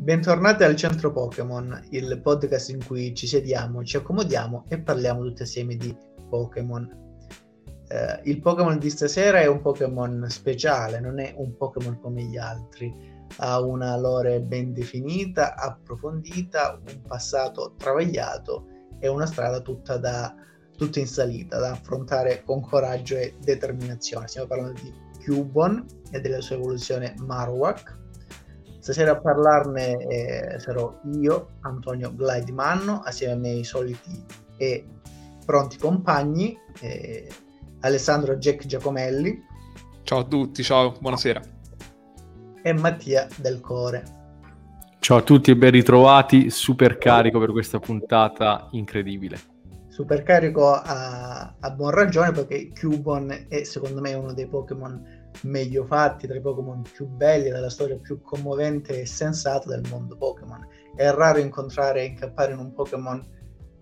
Bentornati al Centro Pokémon, il podcast in cui ci sediamo, ci accomodiamo e parliamo tutti assieme di Pokémon. Eh, il Pokémon di stasera è un Pokémon speciale, non è un Pokémon come gli altri. Ha una lore ben definita, approfondita, un passato travagliato e una strada tutta, da, tutta in salita da affrontare con coraggio e determinazione. Stiamo parlando di Cubon e della sua evoluzione Marowak Stasera a parlarne eh, sarò io, Antonio Glaidimanno, assieme ai miei soliti e pronti compagni, eh, Alessandro Jack Giacomelli. Ciao a tutti, ciao, buonasera. E Mattia Del Core. Ciao a tutti e ben ritrovati, super carico per questa puntata incredibile. Super carico a, a buon ragione perché Cubon è secondo me uno dei Pokémon meglio fatti, tra i Pokémon più belli, dalla storia più commovente e sensata del mondo Pokémon. È raro incontrare e incappare in un Pokémon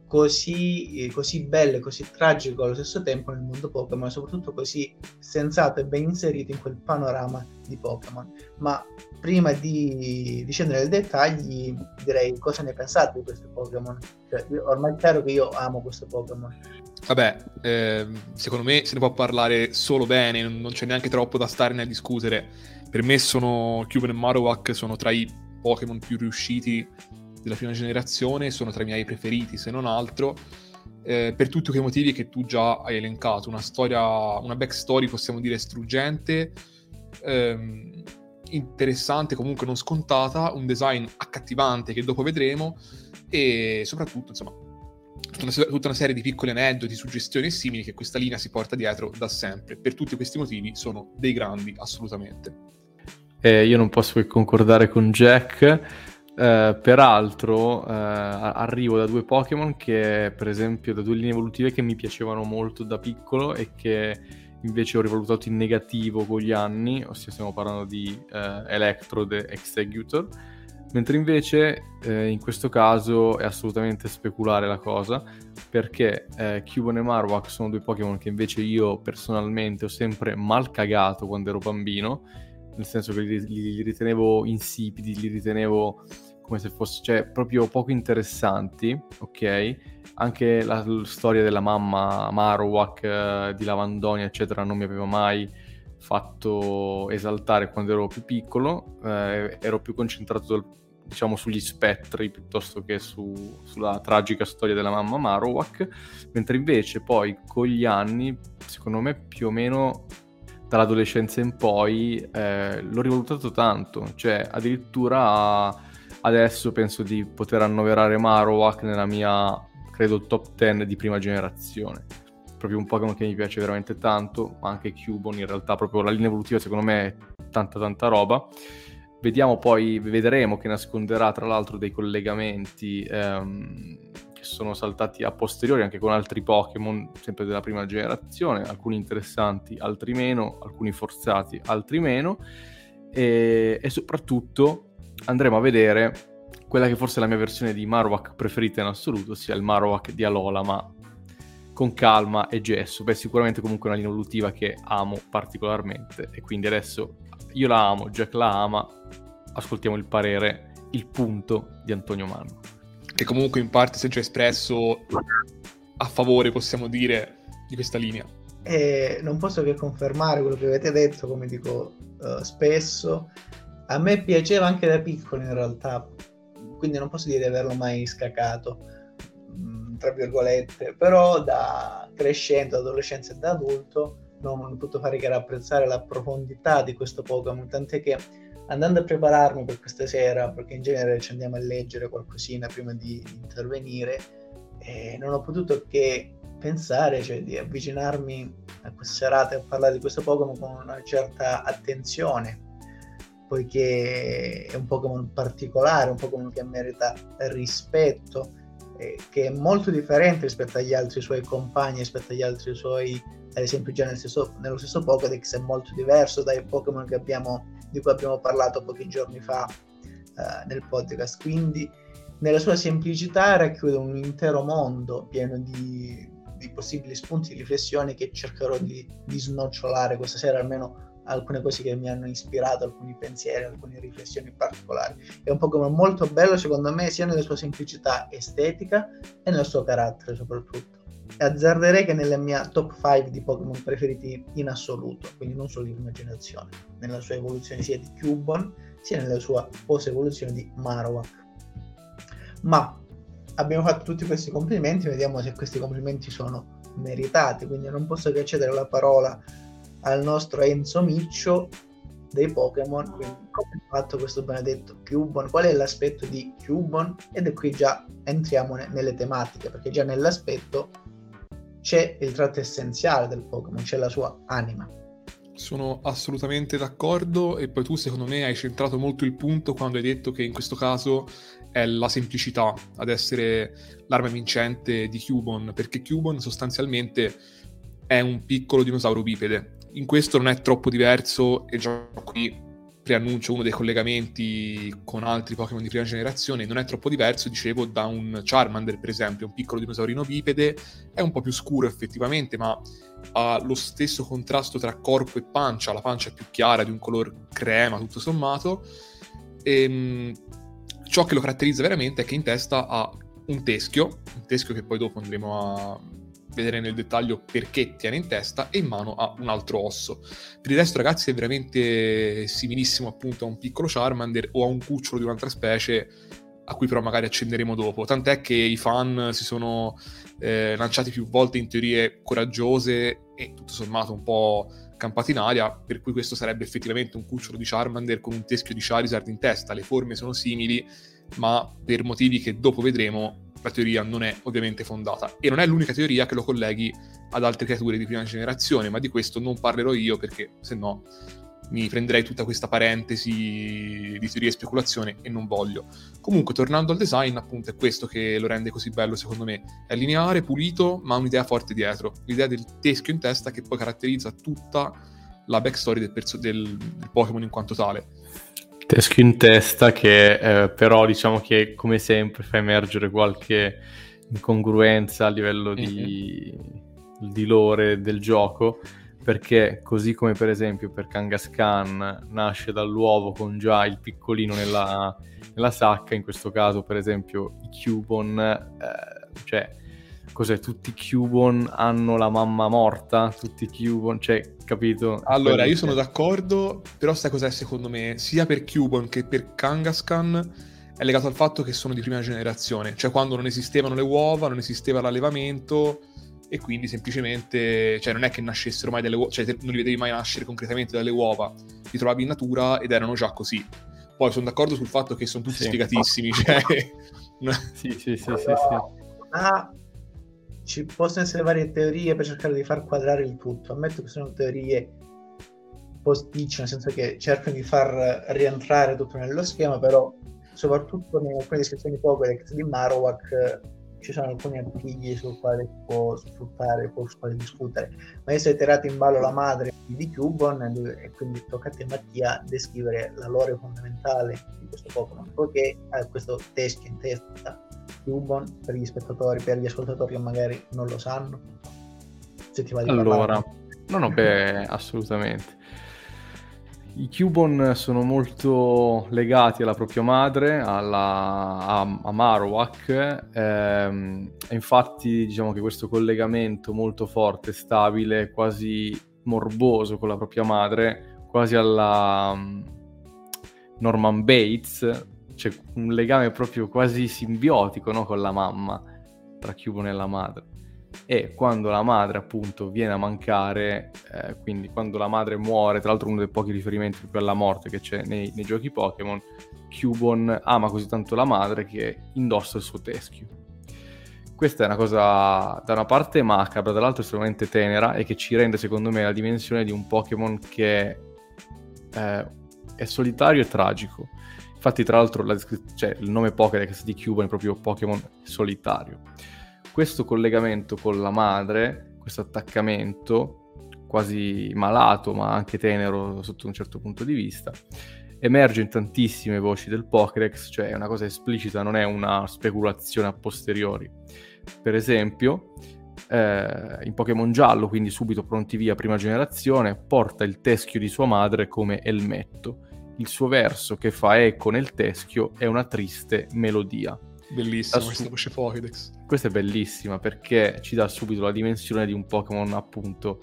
così, così bello e così tragico allo stesso tempo nel mondo Pokémon, soprattutto così sensato e ben inserito in quel panorama di Pokémon. Ma prima di, di scendere nei dettagli, direi cosa ne pensate di questo Pokémon? Cioè, ormai è chiaro che io amo questo Pokémon. Vabbè, eh, secondo me se ne può parlare solo bene, non c'è neanche troppo da stare a discutere. Per me sono Cuban e Marowak sono tra i Pokémon più riusciti della prima generazione, sono tra i miei preferiti se non altro, eh, per tutti quei motivi che tu già hai elencato. Una storia, una backstory possiamo dire struggente, ehm, interessante, comunque non scontata, un design accattivante che dopo vedremo e soprattutto insomma tutta una, tutta una, serie di piccoli aneddoti, suggestioni e simili che questa linea si porta dietro da sempre. Per tutti questi motivi sono dei grandi, assolutamente. Eh, io non posso che concordare con Jack. Eh, peraltro eh, arrivo da due Pokémon che per esempio da due linee evolutive che mi piacevano molto da piccolo e che invece ho rivalutato in negativo con gli anni, ossia stiamo parlando di eh, Electrode Executor Mentre invece eh, in questo caso è assolutamente speculare la cosa, perché eh, Cubone e Marowak sono due Pokémon che invece io personalmente ho sempre mal cagato quando ero bambino, nel senso che li, li ritenevo insipidi, li ritenevo come se fossero, cioè, proprio poco interessanti, ok? Anche la, la storia della mamma Marowak, eh, di Lavandonia, eccetera, non mi aveva mai fatto esaltare quando ero più piccolo, eh, ero più concentrato diciamo sugli spettri piuttosto che su, sulla tragica storia della mamma Marowak, mentre invece poi con gli anni, secondo me più o meno dall'adolescenza in poi, eh, l'ho rivalutato tanto, cioè addirittura adesso penso di poter annoverare Marowak nella mia, credo, top 10 di prima generazione proprio un Pokémon che mi piace veramente tanto, ma anche Cubone in realtà proprio la linea evolutiva secondo me è tanta tanta roba. Vediamo poi, vedremo che nasconderà tra l'altro dei collegamenti ehm, che sono saltati a posteriori anche con altri Pokémon, sempre della prima generazione, alcuni interessanti, altri meno, alcuni forzati, altri meno, e, e soprattutto andremo a vedere quella che forse è la mia versione di Marowak preferita in assoluto, ossia il Marowak di Alola, ma con calma e gesso. Beh, sicuramente comunque una linea evolutiva che amo particolarmente e quindi adesso io la amo, Jack la ama, ascoltiamo il parere, il punto di Antonio Manno. Che comunque in parte si è già espresso a favore, possiamo dire, di questa linea. E non posso che confermare quello che avete detto, come dico uh, spesso. A me piaceva anche da piccolo in realtà, quindi non posso dire di averlo mai scacato, mm, tra virgolette, però da crescendo, adolescenza e da adulto non ho potuto fare che apprezzare la profondità di questo Pokémon, tant'è che andando a prepararmi per questa sera, perché in genere ci andiamo a leggere qualcosina prima di intervenire, eh, non ho potuto che pensare, cioè di avvicinarmi a questa serata e parlare di questo Pokémon con una certa attenzione, poiché è un Pokémon particolare, un Pokémon che merita rispetto, eh, che è molto differente rispetto agli altri suoi compagni, rispetto agli altri suoi, ad esempio già nel stesso, nello stesso Pokédex è molto diverso dai Pokémon di cui abbiamo parlato pochi giorni fa eh, nel podcast. Quindi nella sua semplicità racchiude un intero mondo pieno di, di possibili spunti di riflessione che cercherò di, di, snocciolare questa sera, almeno alcune cose che mi hanno ispirato, alcuni pensieri, alcune riflessioni particolari. È un Pokémon molto bello secondo me sia nella sua semplicità estetica e nel suo carattere soprattutto. E azzarderei che nella mia top 5 di Pokémon preferiti in assoluto, quindi non solo di prima generazione, nella sua evoluzione sia di Cubone sia nella sua post evoluzione di Marowak. Ma abbiamo fatto tutti questi complimenti, vediamo se questi complimenti sono meritati, quindi non posso che cedere la parola al nostro Enzo Miccio dei Pokémon, quindi come è fatto questo benedetto Cubone, qual è l'aspetto di Cubone ed è qui già entriamo ne- nelle tematiche, perché già nell'aspetto c'è il tratto essenziale del Pokémon, c'è la sua anima. Sono assolutamente d'accordo e poi tu secondo me hai centrato molto il punto quando hai detto che in questo caso è la semplicità ad essere l'arma vincente di Cubone, perché Cubone sostanzialmente è un piccolo dinosauro bipede. In questo non è troppo diverso e già qui preannuncio uno dei collegamenti con altri Pokémon di prima generazione, non è troppo diverso, dicevo, da un Charmander, per esempio, un piccolo dinosaurino bipede, è un po' più scuro effettivamente, ma ha lo stesso contrasto tra corpo e pancia, la pancia è più chiara, di un color crema, tutto sommato, e ehm, ciò che lo caratterizza veramente è che in testa ha un teschio, un teschio che poi dopo andremo a vedere nel dettaglio perché tiene in testa, e in mano ha un altro osso. Per il resto, ragazzi, è veramente similissimo appunto a un piccolo Charmander o a un cucciolo di un'altra specie, a cui però magari accenderemo dopo. Tant'è che i fan si sono eh, lanciati più volte in teorie coraggiose e tutto sommato un po' campati in aria, per cui questo sarebbe effettivamente un cucciolo di Charmander con un teschio di Charizard in testa. Le forme sono simili, ma per motivi che dopo vedremo la teoria non è ovviamente fondata e non è l'unica teoria che lo colleghi ad altre creature di prima generazione, ma di questo non parlerò io perché se no mi prenderei tutta questa parentesi di teoria e speculazione e non voglio. Comunque, tornando al design, appunto, è questo che lo rende così bello secondo me. È lineare, pulito, ma ha un'idea forte dietro. L'idea del teschio in testa che poi caratterizza tutta la backstory del, perso- del, del Pokémon in quanto tale. Teschio in testa che eh, però diciamo che come sempre fa emergere qualche incongruenza a livello di, mm-hmm. di lore del gioco perché così come per esempio per Kangaskhan nasce dall'uovo con già il piccolino nella, nella sacca, in questo caso per esempio i Cubon, eh, cioè cos'è, tutti i Cubon hanno la mamma morta, tutti i Cubon, cioè capito? Allora io sono d'accordo, però sai cos'è secondo me, sia per Cubon che per Kangaskhan è legato al fatto che sono di prima generazione, cioè quando non esistevano le uova, non esisteva l'allevamento e quindi semplicemente, cioè non è che nascessero mai delle uova, cioè non li vedevi mai nascere concretamente dalle uova, li trovavi in natura ed erano già così. Poi sono d'accordo sul fatto che sono tutti sì. spiegatissimi, cioè... sì, sì, sì, sì, sì. Ah, ci possono essere varie teorie per cercare di far quadrare il tutto. Ammetto che sono teorie posticce, nel senso che cercano di far rientrare tutto nello schema, però soprattutto in alcune descrizioni Pokédex di Marowak ci sono alcuni artigli sul quale si può sfruttare, su quale discutere. Ma adesso hai tirato in ballo la madre di Cubon e quindi tocca a te Mattia descrivere la lore fondamentale di questo Pokémon, poiché ha questo teschio in testa Cubon per gli spettatori, per gli ascoltatori che magari non lo sanno. Se ti va di allora, no, no, beh, assolutamente. I Cubon sono molto legati alla propria madre, alla, a, a Marowak, ehm, e infatti diciamo che questo collegamento molto forte, stabile, quasi morboso con la propria madre, quasi alla um, Norman Bates, c'è un legame proprio quasi simbiotico no, con la mamma, tra Cubon e la madre e quando la madre appunto viene a mancare, eh, quindi quando la madre muore, tra l'altro uno dei pochi riferimenti proprio alla morte che c'è nei, nei giochi Pokémon, Cubon ama così tanto la madre che indossa il suo teschio. Questa è una cosa da una parte macabra, dall'altra estremamente tenera e che ci rende secondo me la dimensione di un Pokémon che eh, è solitario e tragico. Infatti tra l'altro la, cioè, il nome Pokédex di Cubon è proprio Pokémon solitario questo collegamento con la madre, questo attaccamento quasi malato ma anche tenero sotto un certo punto di vista, emerge in tantissime voci del Pokédex, cioè è una cosa esplicita, non è una speculazione a posteriori. Per esempio, eh, in Pokémon giallo, quindi subito pronti via, prima generazione, porta il teschio di sua madre come elmetto. Il suo verso che fa eco nel teschio è una triste melodia. Bellissima questa su- voce Pokédex. Questa è bellissima perché ci dà subito la dimensione di un Pokémon appunto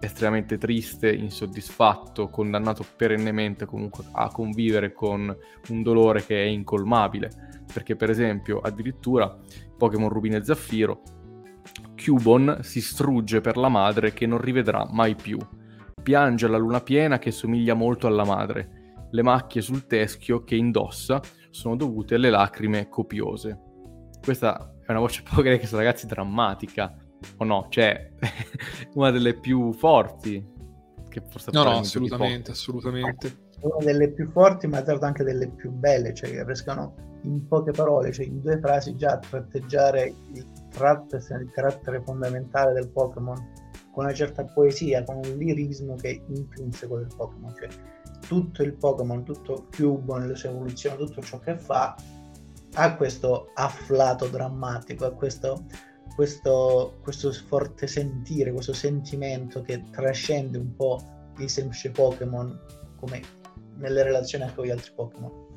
estremamente triste, insoddisfatto, condannato perennemente comunque a convivere con un dolore che è incolmabile. Perché per esempio addirittura Pokémon Rubino e Zaffiro Cubon si strugge per la madre che non rivedrà mai più. Piange alla luna piena che somiglia molto alla madre. Le macchie sul teschio che indossa sono dovute alle lacrime copiose. Questa è una voce Pokédex, ragazzi, drammatica. O no? Cioè, una delle più forti. Che forse no, no, assolutamente, assolutamente. Una delle più forti, ma tra anche delle più belle, cioè che riescono in poche parole, cioè in due frasi già a tratteggiare il tratto il carattere fondamentale del Pokémon con una certa poesia, con un lirismo che è intrinseco del Pokémon, cioè tutto il Pokémon, tutto Cubone, le sue evoluzioni, tutto ciò che fa ha questo afflato drammatico, ha questo, questo, questo forte sentire, questo sentimento che trascende un po' il semplice Pokémon come nelle relazioni anche con gli altri Pokémon.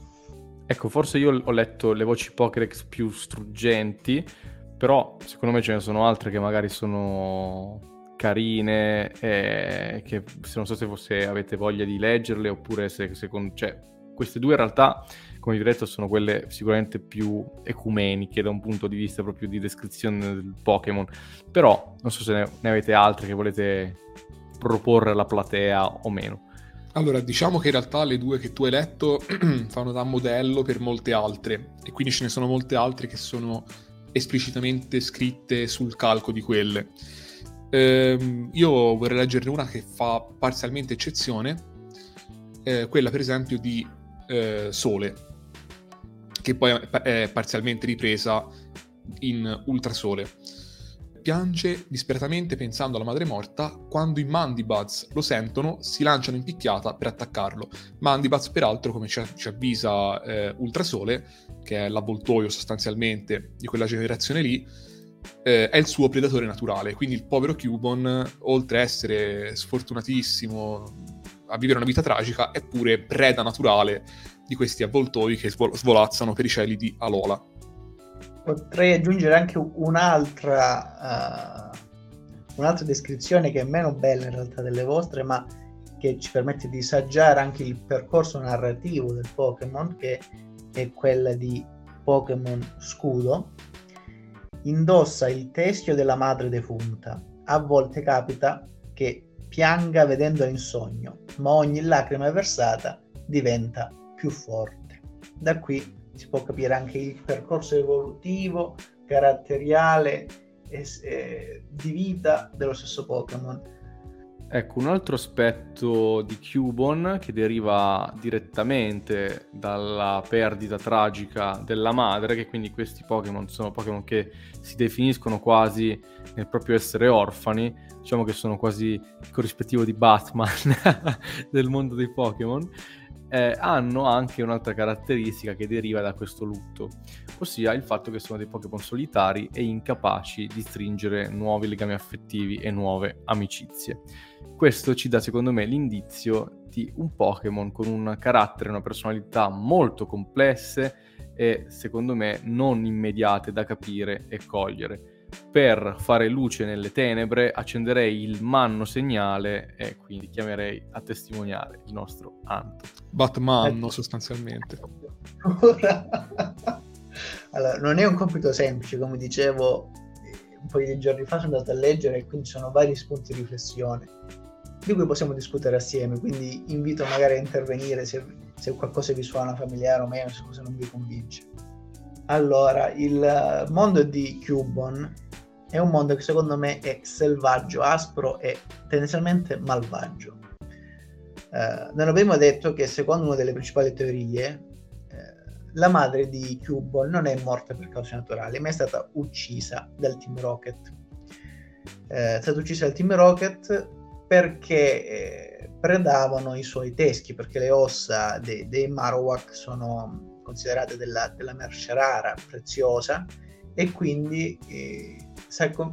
Ecco, forse io ho letto le voci Pokédex più struggenti, però secondo me ce ne sono altre che magari sono carine, e che se non so se, se avete voglia di leggerle oppure se, se con, cioè, queste due in realtà, come vi ho detto, sono quelle sicuramente più ecumeniche da un punto di vista proprio di descrizione del Pokémon, però non so se ne, ne avete altre che volete proporre alla platea o meno. Allora, diciamo che in realtà le due che tu hai letto fanno da modello per molte altre, e quindi ce ne sono molte altre che sono esplicitamente scritte sul calco di quelle. Ehm, io vorrei leggerne una che fa parzialmente eccezione, eh, quella per esempio di eh, Sole, che poi è parzialmente ripresa in Ultrasole piange disperatamente pensando alla madre morta, quando i Mandibuds lo sentono, si lanciano in picchiata per attaccarlo. Mandibuds, peraltro, come ci, ci avvisa eh, Ultrasole, che è l'avvoltoio sostanzialmente di quella generazione lì, eh, è il suo predatore naturale. Quindi il povero Cubon, oltre a essere sfortunatissimo, a vivere una vita tragica, è pure preda naturale di questi avvoltoi che svol- svolazzano per i cieli di Alola potrei aggiungere anche un'altra, uh, un'altra descrizione che è meno bella in realtà delle vostre, ma che ci permette di saggiare anche il percorso narrativo del Pokémon, che è quella di Pokémon Scudo. Indossa il teschio della madre defunta. A volte capita che pianga vedendola in sogno, ma ogni lacrima versata diventa più forte. Da qui si può capire anche il percorso evolutivo, caratteriale e, e di vita dello stesso Pokémon. Ecco, un altro aspetto di Cubon che deriva direttamente dalla perdita tragica della madre, che quindi questi Pokémon sono Pokémon che si definiscono quasi nel proprio essere orfani, diciamo che sono quasi il corrispettivo di Batman del mondo dei Pokémon eh, hanno anche un'altra caratteristica che deriva da questo lutto, ossia il fatto che sono dei Pokémon solitari e incapaci di stringere nuovi legami affettivi e nuove amicizie. Questo ci dà secondo me l'indizio di un Pokémon con un carattere e una personalità molto complesse e secondo me non immediate da capire e cogliere per fare luce nelle tenebre accenderei il manno segnale e quindi chiamerei a testimoniare il nostro Anto. Batman sostanzialmente. allora, non è un compito semplice, come dicevo un po' di giorni fa sono andato a leggere e quindi ci sono vari spunti di riflessione di cui possiamo discutere assieme, quindi invito magari a intervenire se, se qualcosa vi suona familiare o meno, se non vi convince. Allora, il mondo di Cubon è un mondo che secondo me è selvaggio, aspro e tendenzialmente malvagio. Eh, non abbiamo detto che secondo una delle principali teorie la madre di Cubon non è morta per cause naturali, ma è stata uccisa dal Team Rocket. Eh, è stata uccisa dal Team Rocket perché eh, predavano i suoi teschi, perché le ossa dei, dei Marowak sono considerate della, della merce rara, preziosa, e quindi eh,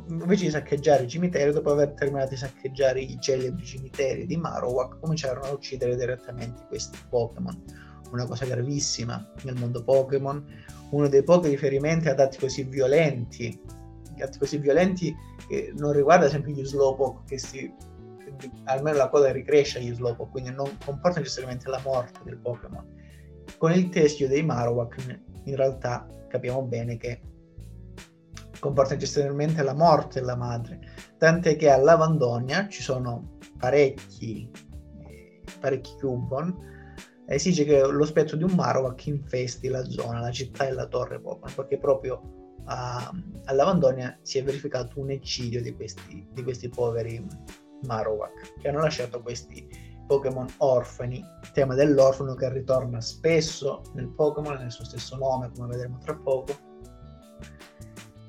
invece di saccheggiare i cimiteri, dopo aver terminato di saccheggiare i celebri cimiteri di Marowak, cominciarono a uccidere direttamente questi Pokémon. Una cosa gravissima nel mondo Pokémon, uno dei pochi riferimenti ad atti così violenti, atti così violenti che non riguarda esempio gli Slowpoke che si almeno la coda ricresce agli Slowpoke, quindi non comporta necessariamente la morte del Pokémon. Con il teschio dei Marowak in realtà capiamo bene che comporta necessariamente la morte della madre, tant'è che a Lavandonia ci sono parecchi, eh, parecchi Cubon, esige che lo spettro di un Marowak infesti la zona, la città e la torre Pokémon, perché proprio a, a Lavandonia si è verificato un eccidio di questi, di questi poveri Marowak, che hanno lasciato questi Pokémon orfani, il tema dell'orfano che ritorna spesso nel Pokémon, nel suo stesso nome, come vedremo tra poco,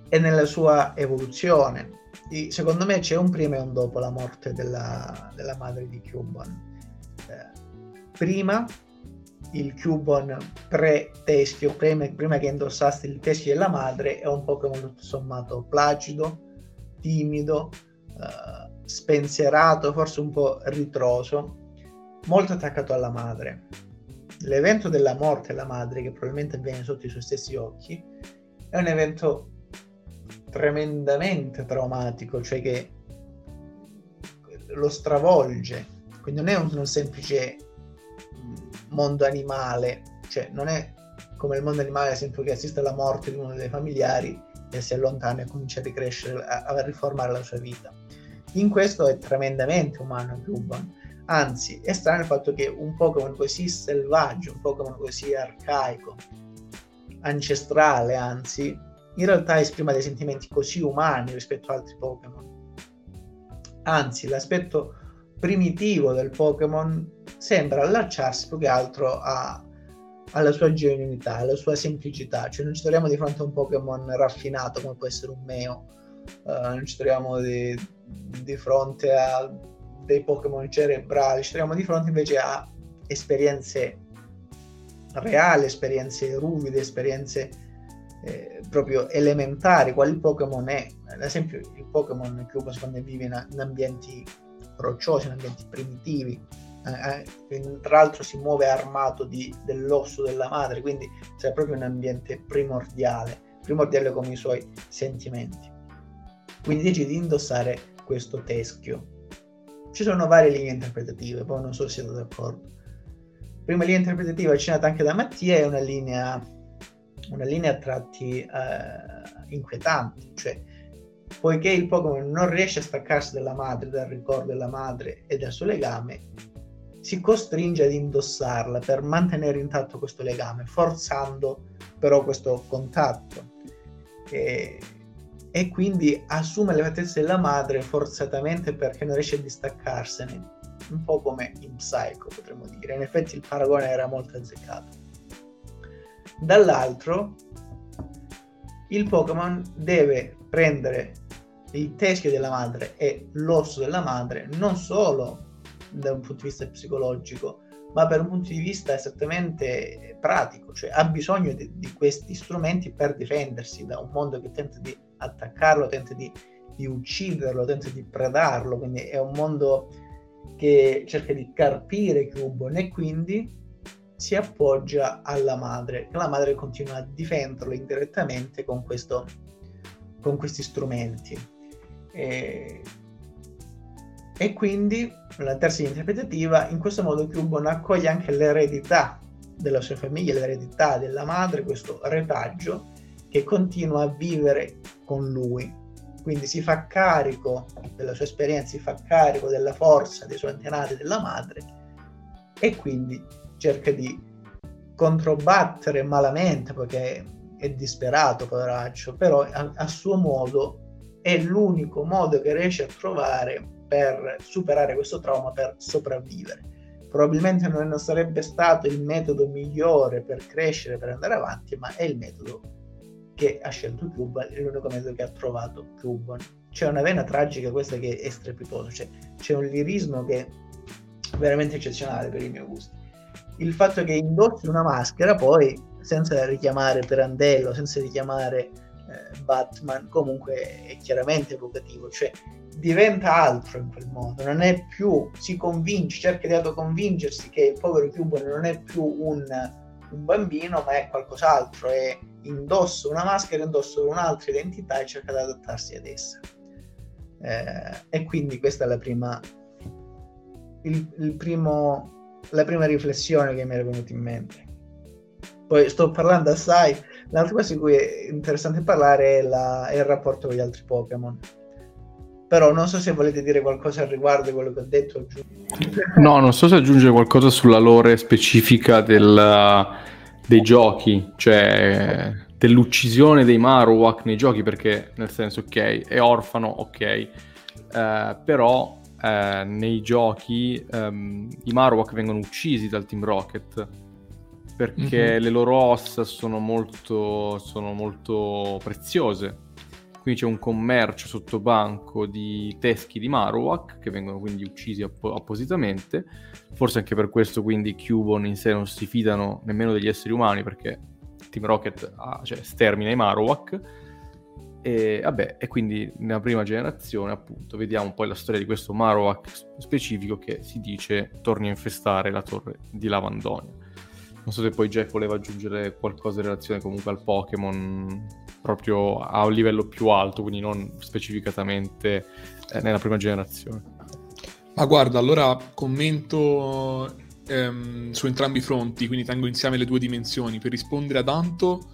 e nella sua evoluzione. E secondo me c'è un prima e un dopo la morte della, della madre di Cubon. Eh, prima il Cubon pre-teschio, prima, che indossasse il teschio della madre, è un Pokémon tutto sommato placido, timido, eh, spensierato, forse un po' ritroso, molto attaccato alla madre. L'evento della morte della madre, che probabilmente avviene sotto i suoi stessi occhi, è un evento tremendamente traumatico, cioè che lo stravolge. Quindi non è un, un semplice mondo animale, cioè non è come il mondo animale, ad esempio, che assiste alla morte di uno dei familiari e si allontana e comincia a ricrescere, a, a riformare la sua vita. In questo è tremendamente umano Cubon. Anzi, è strano il fatto che un Pokémon così selvaggio, un Pokémon così arcaico, ancestrale, anzi, in realtà esprima dei sentimenti così umani rispetto ad altri Pokémon. Anzi, l'aspetto primitivo del Pokémon sembra allacciarsi più che altro a, alla sua genuinità, alla sua semplicità. Cioè non ci troviamo di fronte a un Pokémon raffinato come può essere un Meo, uh, non ci troviamo di, di fronte a dei Pokémon cerebrali, ci troviamo di fronte invece a esperienze reali, esperienze ruvide, esperienze eh, proprio elementari, quali Pokémon è. Ad esempio il Pokémon Cubos quando vive in, in, ambienti rocciosi, in ambienti primitivi, eh, eh tra l'altro si muove armato di, dell'osso della madre, quindi c'è proprio un ambiente primordiale, primordiale come i suoi sentimenti. Quindi decidi di indossare questo teschio. Ci sono varie linee interpretative, poi non so se siete d'accordo. Prima linea interpretativa accennata anche da Mattia è una linea una linea a tratti eh, inquietanti, cioè poiché il Pokémon non riesce a staccarsi dalla madre, dal ricordo della madre e del suo legame, si costringe ad indossarla per mantenere intatto questo legame, forzando però questo contatto. E, e quindi assume le fattezze della madre forzatamente perché non riesce a distaccarsene, un po' come in Psycho potremmo dire. In effetti il paragone era molto azzeccato. Dall'altro, il Pokémon deve prendere il teschio della madre e l'osso della madre non solo da un punto di vista psicologico, ma per un punto di vista esattamente pratico, cioè ha bisogno di, di questi strumenti per difendersi da un mondo che tenta di attaccarlo, tenta di, di ucciderlo, tenta di predarlo, quindi è un mondo che cerca di carpire Cubon e quindi si appoggia alla madre, la madre continua a difenderlo indirettamente con, questo, con questi strumenti. E, e quindi la terza interpretativa, in questo modo Cubon accoglie anche l'eredità della sua famiglia, l'eredità della madre, questo retaggio che continua a vivere con lui. Quindi si fa carico della sua esperienza, si fa carico della forza dei suoi antenati della madre e quindi cerca di controbattere malamente perché è disperato, poveraccio, però a, a suo modo è l'unico modo che riesce a trovare per superare questo trauma, per sopravvivere. Probabilmente non sarebbe stato il metodo migliore per crescere, per andare avanti, ma è il metodo che ha scelto Cuban, è l'unico metodo che ha trovato Cuban. C'è una vena tragica questa che è strepitosa, cioè, c'è un lirismo che è veramente eccezionale per i miei gusti il fatto che indossi una maschera poi senza richiamare Perandello, senza richiamare eh, Batman, comunque è chiaramente evocativo, cioè diventa altro in quel modo, non è più, si convince, cerca di autoconvincersi che il povero Cubo non è più un, un bambino, ma è qualcos'altro, è indosso una maschera, indosso un'altra identità e cerca di adattarsi ad essa. Eh, e quindi questa è la prima, il, il primo, la prima riflessione che mi era venuta in mente. Poi sto parlando assai, l'altra cosa di cui è interessante parlare è, la, è il rapporto con gli altri Pokémon. Però non so se volete dire qualcosa al riguardo di quello che ho detto. No, non so se aggiungere qualcosa sulla lore specifica del, dei giochi, cioè dell'uccisione dei Marowak nei giochi, perché nel senso, ok, è orfano, ok, eh, però eh, nei giochi ehm, i Marowak vengono uccisi dal Team Rocket perché mm-hmm. le loro ossa sono molto, sono molto preziose quindi c'è un commercio sotto banco di teschi di Marowak che vengono quindi uccisi app- appositamente. Forse anche per questo quindi Cubon in sé non si fidano nemmeno degli esseri umani perché Team Rocket ha, cioè, stermina i Marowak. E, vabbè, e quindi nella prima generazione appunto vediamo poi la storia di questo Marowak specifico che si dice torni a infestare la torre di Lavandonia. Non so se poi Jack voleva aggiungere qualcosa in relazione comunque al Pokémon proprio a un livello più alto, quindi non specificatamente eh, nella prima generazione. Ma guarda, allora commento ehm, su entrambi i fronti, quindi tengo insieme le due dimensioni. Per rispondere ad Anto,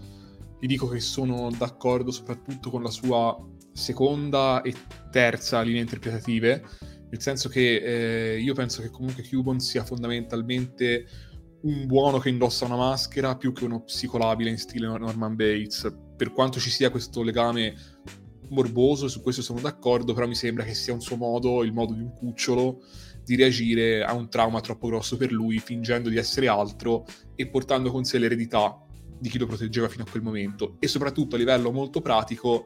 vi dico che sono d'accordo soprattutto con la sua seconda e terza linea interpretative, nel senso che eh, io penso che comunque Cubon sia fondamentalmente un buono che indossa una maschera più che uno psicolabile in stile Norman Bates. Per quanto ci sia questo legame morboso, su questo sono d'accordo, però mi sembra che sia un suo modo, il modo di un cucciolo, di reagire a un trauma troppo grosso per lui, fingendo di essere altro e portando con sé l'eredità di chi lo proteggeva fino a quel momento. E soprattutto a livello molto pratico,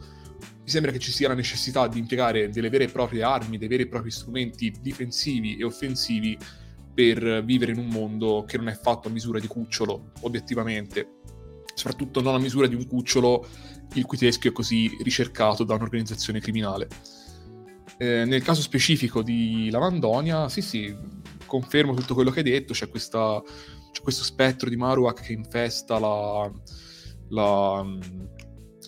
mi sembra che ci sia la necessità di impiegare delle vere e proprie armi, dei veri e propri strumenti difensivi e offensivi per vivere in un mondo che non è fatto a misura di cucciolo, obiettivamente. Soprattutto non a misura di un cucciolo il cui teschio è così ricercato da un'organizzazione criminale. Eh, nel caso specifico di Lavandonia, sì sì, confermo tutto quello che hai detto, c'è, questa, c'è questo spettro di Marowak che infesta la, la,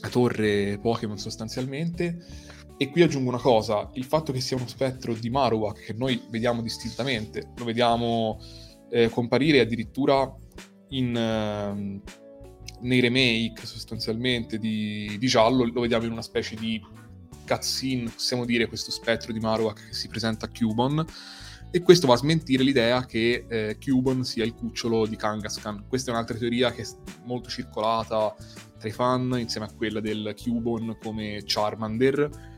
la torre Pokémon sostanzialmente e qui aggiungo una cosa, il fatto che sia uno spettro di Marowak che noi vediamo distintamente, lo vediamo eh, comparire addirittura in, eh, nei remake sostanzialmente di, di, Giallo, lo vediamo in una specie di cutscene, possiamo dire, questo spettro di Marowak che si presenta a Cubon, e questo va a smentire l'idea che eh, Cubon sia il cucciolo di Kangaskhan. Questa è un'altra teoria che è molto circolata tra i fan, insieme a quella del Cubon come Charmander,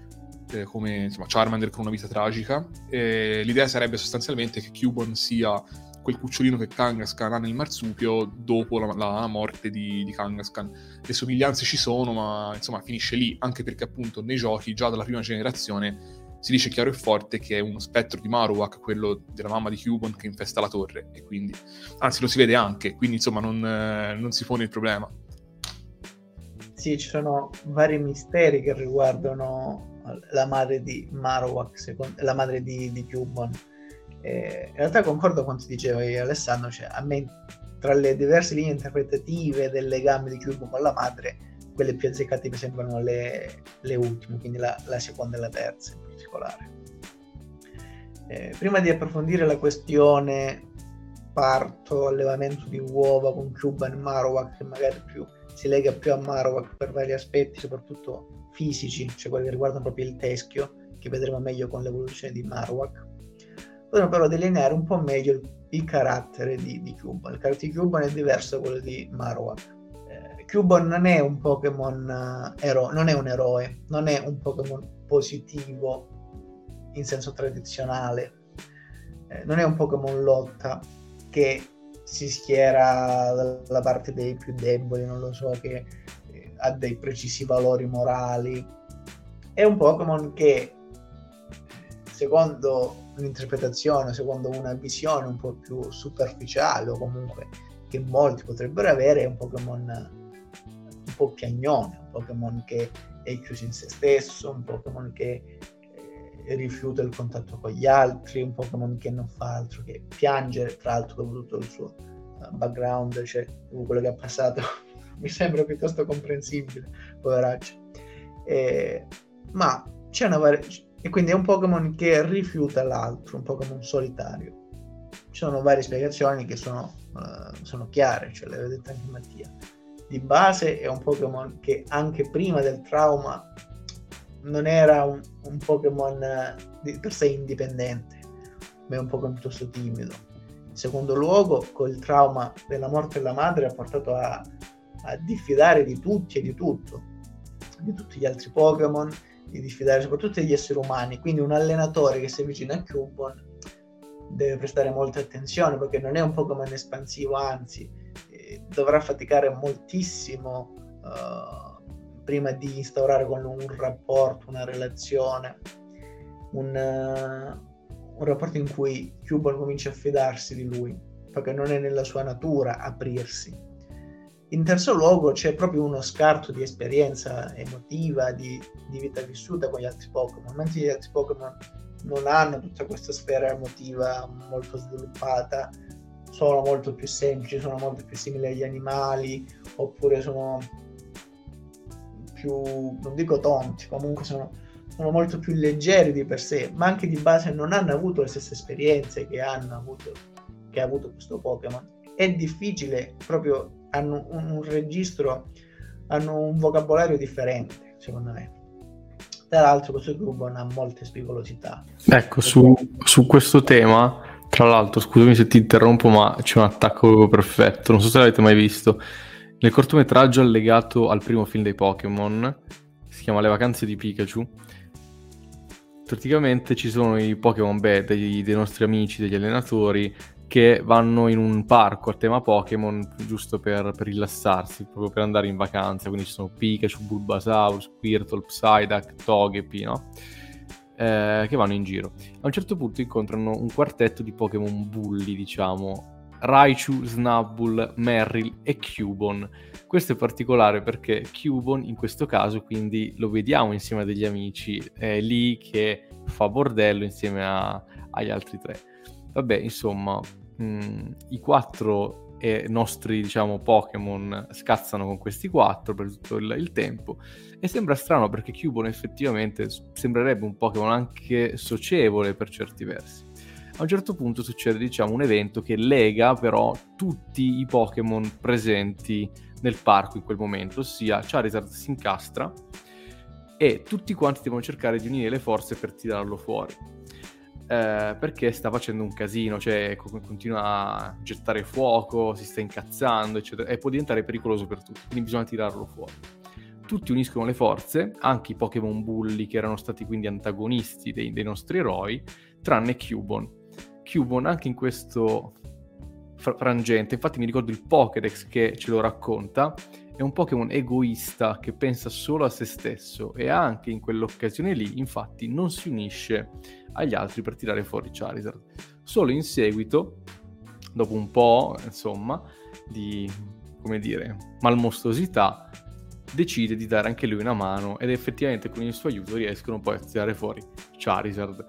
eh, come insomma, Charmander con una vita tragica. E l'idea sarebbe sostanzialmente che Cubon sia quel cucciolino che Kangaskhan ha nel marsupio dopo la, la morte di, di, Kangaskhan. Le somiglianze ci sono, ma insomma finisce lì, anche perché appunto nei giochi, già dalla prima generazione, si dice chiaro e forte che è uno spettro di Marowak, quello della mamma di Cubon che infesta la torre, e quindi, anzi lo si vede anche, quindi insomma non, eh, non si pone il problema. Sì, ci sono vari misteri che riguardano la madre di Marowak, secondo, la madre di, di Cubon. Eh, in realtà concordo con quanto diceva Alessandro, cioè a me tra le diverse linee interpretative del legame di Cubon con la madre, quelle più azzeccate mi sembrano le, le ultime, quindi la, la, seconda e la terza in particolare. Eh, prima di approfondire la questione parto allevamento di uova con Cuban e Marowak che magari più, si lega più a Marowak per vari aspetti, soprattutto fisici, cioè quelli che riguardano proprio il teschio, che vedremo meglio con l'evoluzione di Marowak. Potremmo però delineare un po' meglio il, il carattere di, di Cubone. Il carattere di Cubone è diverso da quello di Marowak. Eh, Cubone non è un Pokémon uh, ero- non è un eroe, non è un Pokémon positivo in senso tradizionale, eh, non è un Pokémon lotta che si schiera dalla parte dei più deboli, non lo so, che ha dei precisi valori morali. È un Pokémon che, secondo un'interpretazione, secondo una visione un po' più superficiale o comunque che molti potrebbero avere, è un Pokémon po' piagnone, un Pokémon che è chiuso in se stesso, un Pokémon che eh, rifiuta il contatto con gli altri, un Pokémon che non fa altro che piangere, tra l'altro dopo tutto il suo uh, background, cioè quello che ha passato, mi sembra piuttosto comprensibile, poveraccio. Eh, ma c'è una variazione, e quindi è un Pokémon che rifiuta l'altro, un Pokémon solitario. Ci sono varie spiegazioni che sono, uh, sono chiare, ce le vedete anche Mattia di base è un Pokémon che anche prima del trauma non era un, un Pokémon eh, per sé indipendente, ma è un Pokémon piuttosto timido. In secondo luogo, con il trauma della morte della madre ha portato a, a diffidare di tutti e di tutto, di tutti gli altri Pokémon, di diffidare soprattutto degli esseri umani. Quindi un allenatore che si avvicina a Cubone deve prestare molta attenzione perché non è un Pokémon espansivo, anzi dovrà faticare moltissimo uh, prima di instaurare con lui un rapporto, una relazione, un, uh, un rapporto in cui Cuban comincia a fidarsi di lui, perché non è nella sua natura aprirsi. In terzo luogo c'è proprio uno scarto di esperienza emotiva, di, di vita vissuta con gli altri Pokémon, mentre gli altri Pokémon non hanno tutta questa sfera emotiva molto sviluppata, sono molto più semplici, sono molto più simili agli animali, oppure sono più, non dico tonti, comunque sono, sono molto più leggeri di per sé, ma anche di base non hanno avuto le stesse esperienze che, hanno avuto, che ha avuto questo Pokémon. È difficile, proprio hanno un, un registro, hanno un vocabolario differente, secondo me. Tra l'altro questo gruppo ha molte spigolosità. Ecco, su, su questo tema tra l'altro, scusami se ti interrompo, ma c'è un attacco perfetto. Non so se l'avete mai visto. Nel cortometraggio allegato al primo film dei Pokémon, si chiama Le vacanze di Pikachu, praticamente ci sono i Pokémon dei, dei, nostri amici, degli allenatori, che vanno in un parco a tema Pokémon giusto per, per, rilassarsi, proprio per andare in vacanza. Quindi ci sono Pikachu, Bulbasaur, Squirtle, Psyduck, Togepi, no? eh, che vanno in giro. A un certo punto incontrano un quartetto di Pokémon bulli, diciamo, Raichu, Snubbull, Merrill e Cubone. Questo è particolare perché Cubone in questo caso quindi lo vediamo insieme a degli amici, è lì che fa bordello insieme a, agli altri tre. Vabbè, insomma, mh, mm, i quattro e nostri diciamo Pokémon scazzano con questi quattro per tutto il, il tempo e sembra strano perché Cubone effettivamente sembrerebbe un Pokémon anche socievole per certi versi a un certo punto succede diciamo un evento che lega però tutti i Pokémon presenti nel parco in quel momento ossia Charizard si incastra e tutti quanti devono cercare di unire le forze per tirarlo fuori eh, perché sta facendo un casino, cioè continua a gettare fuoco, si sta incazzando, eccetera, e può diventare pericoloso per tutti, quindi bisogna tirarlo fuori. Tutti uniscono le forze, anche i Pokémon Bulli che erano stati quindi antagonisti dei, dei nostri eroi, tranne Cubone. Cubone anche in questo frangente, infatti mi ricordo il Pokédex che ce lo racconta, è un Pokémon egoista che pensa solo a se stesso e anche in quell'occasione lì infatti non si unisce agli altri per tirare fuori Charizard. Solo in seguito, dopo un po', insomma, di, come dire, malmostosità, decide di dare anche lui una mano ed effettivamente con il suo aiuto riescono poi a tirare fuori Charizard.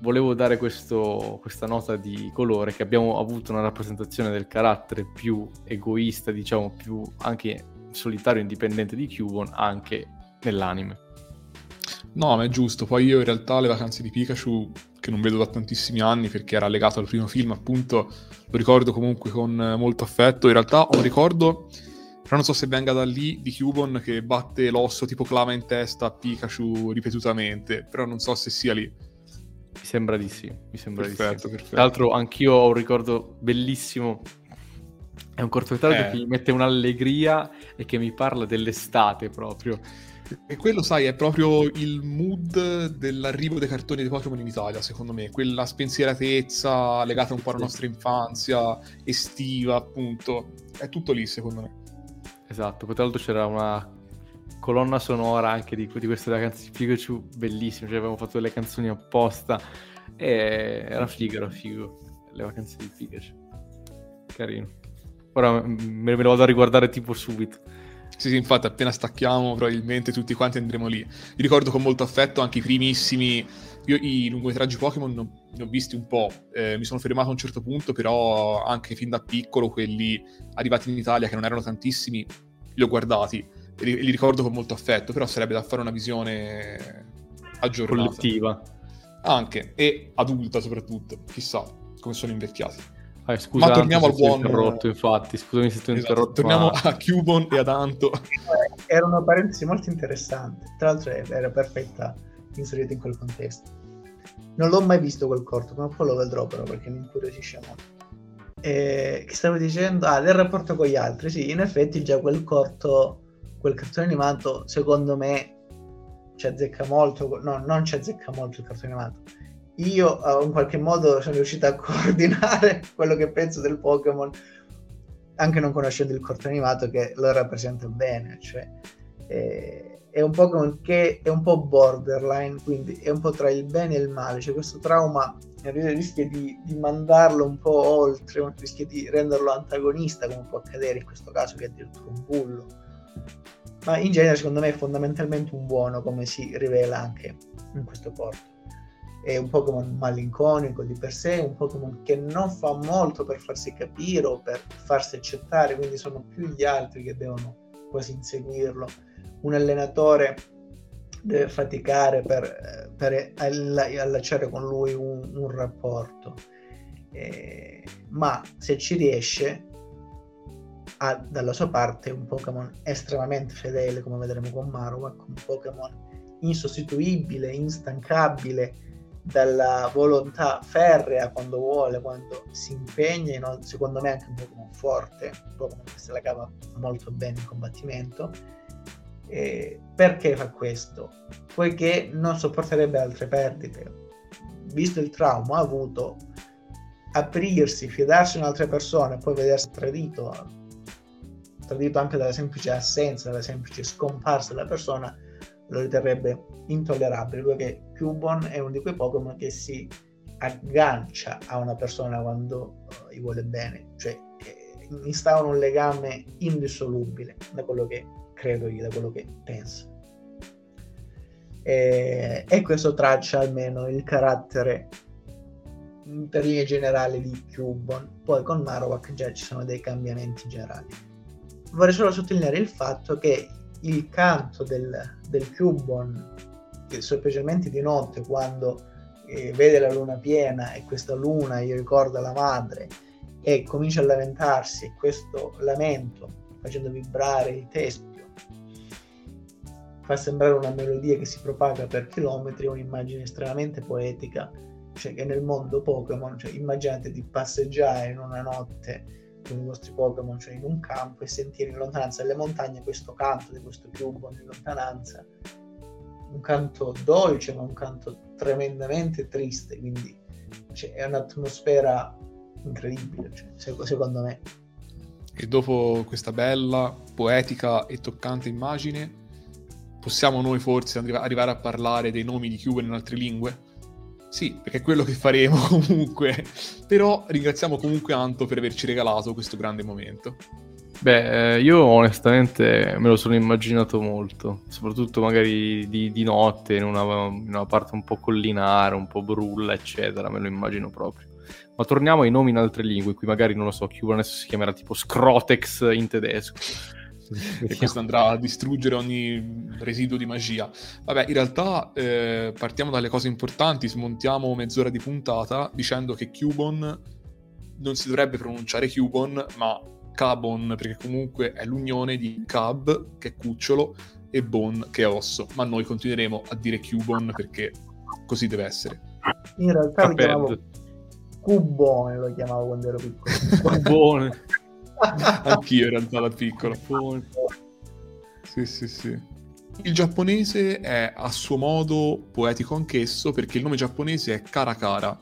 Volevo dare questo, questa nota di colore che abbiamo avuto una rappresentazione del carattere più egoista, diciamo più anche solitario indipendente di Cubone anche nell'anime. No, ma è giusto. Poi io in realtà le vacanze di Pikachu, che non vedo da tantissimi anni perché era legato al primo film, appunto, lo ricordo comunque con molto affetto. In realtà ho un ricordo, però non so se venga da lì, di Cubon che batte l'osso tipo clava in testa a Pikachu ripetutamente, però non so se sia lì. Mi sembra di sì, mi sembra perfetto, di sì. Perfetto. Tra l'altro anch'io ho un ricordo bellissimo è un cortometraggio eh. che mi mette un'allegria e che mi parla dell'estate proprio. E quello, sai, è proprio il mood dell'arrivo dei cartoni di Pokémon in Italia, secondo me. Quella spensieratezza legata un po' alla nostra infanzia, estiva, appunto. È tutto lì, secondo me. Esatto, poi tra l'altro c'era una colonna sonora anche di, di queste vacanze di Pikachu, bellissime. Cioè, avevamo fatto delle canzoni apposta. E era figo, era figo. Le vacanze di Pikachu. Carino. Ora me lo vado a riguardare tipo subito. Sì, sì, infatti appena stacchiamo probabilmente tutti quanti andremo lì. Io ricordo con molto affetto anche i primissimi... Io i lungometraggi Pokémon ne ho visti un po', eh, mi sono fermato a un certo punto, però anche fin da piccolo quelli arrivati in Italia, che non erano tantissimi, li ho guardati li, ricordo con molto affetto, però sarebbe da fare una visione aggiornata. Collettiva. Anche, e adulta soprattutto, chissà come sono invecchiati. Ah, scusa, Ma torniamo al buon... interrotto, infatti, scusami se ti ho Esatto, interrotto. Torniamo ma- a Cubon e ad Anto. Era una parentesi molto interessante. Tra l'altro era perfetta inserita in quel contesto. Non l'ho mai visto quel corto, ma poi lo vedrò però perché mi incuriosisce molto. E, che stavo dicendo? Ah, del rapporto con gli altri. Sì, in effetti già quel corto, quel cartone animato, secondo me ci azzecca molto. No, non ci azzecca molto il cartone animato. Io eh, in qualche modo sono riuscito a coordinare quello che penso del Pokémon, anche non conoscendo il cartone animato che lo rappresenta bene. Cioè, eh, è un Pokémon che è un po' borderline, quindi è un po' tra il bene e il male. Cioè, questo trauma rischia di, di mandarlo un po' oltre, rischia di renderlo antagonista, come può accadere in questo caso, che è addirittura un bullo. Ma in genere, secondo me, è fondamentalmente un buono, come si rivela anche in questo porto. È un Pokémon malinconico di per sé, un Pokémon che non fa molto per farsi capire o per farsi accettare, quindi sono più gli altri che devono quasi inseguirlo. Un allenatore deve faticare per, per alla- allacciare con lui un, un rapporto, Eh, ma se ci riesce ha dalla sua parte un Pokémon estremamente fedele, come vedremo con Marowak, un Pokémon insostituibile, instancabile, dalla volontà ferrea quando vuole, quando si impegna, inol- secondo me anche un Pokémon forte, un Pokémon che se la cava molto bene in combattimento. Eh, perché fa questo? Poiché non sopporterebbe altre perdite. Visto il trauma avuto, aprirsi, fidarsi in altre persone e poi vedersi tradito, tradito anche dalla semplice assenza, dalla semplice scomparsa della persona, lo riterrebbe intollerabile, perché Cubone è uno di quei Pokémon che si aggancia a una persona quando uh, gli vuole bene, cioè eh, instaura un legame indissolubile da quello che credo io, da quello che penso. E, e questo traccia almeno il carattere per linee generali di Cubone, poi con Marowak già ci sono dei cambiamenti generali. Vorrei solo sottolineare il fatto che il canto del, del Cubone, specialmente di notte quando eh, vede la luna piena e questa luna gli ricorda la madre e comincia a lamentarsi e questo lamento facendo vibrare il teschio fa sembrare una melodia che si propaga per chilometri, un'immagine estremamente poetica, cioè che nel mondo Pokémon, cioè immaginate di passeggiare in una notte i vostri Pokémon, cioè in un campo e sentire in lontananza delle montagne questo canto di questo cubo in lontananza, un canto dolce ma un canto tremendamente triste, quindi cioè, è un'atmosfera incredibile, cioè, secondo me. E dopo questa bella, poetica e toccante immagine, possiamo noi forse arrivare a parlare dei nomi di Cube in altre lingue? Sì, perché è quello che faremo comunque. Però ringraziamo comunque Anto per averci regalato questo grande momento. Beh, eh, io onestamente me lo sono immaginato molto, soprattutto magari di, di notte, in una, in una, parte un po' collinare, un po' brulla, eccetera, me lo immagino proprio. Ma torniamo ai nomi in altre lingue, qui magari, non lo so, Cuba adesso si chiamerà tipo Scrotex in tedesco. E questo andrà a distruggere ogni residuo di magia. Vabbè, in realtà eh, partiamo dalle cose importanti, smontiamo mezz'ora di puntata dicendo che Cubon non si dovrebbe pronunciare Cubon, ma Cabon, perché comunque è l'unione di Cab, che è cucciolo, e Bon, che è osso. Ma noi continueremo a dire Cubon perché così deve essere. In realtà lo chiamavo Cubone, lo chiamavo quando ero piccolo. Cubone. Anch'io in realtà da piccolo. Sì, sì, sì. Il giapponese è a suo modo poetico anch'esso perché il nome giapponese è Karakara,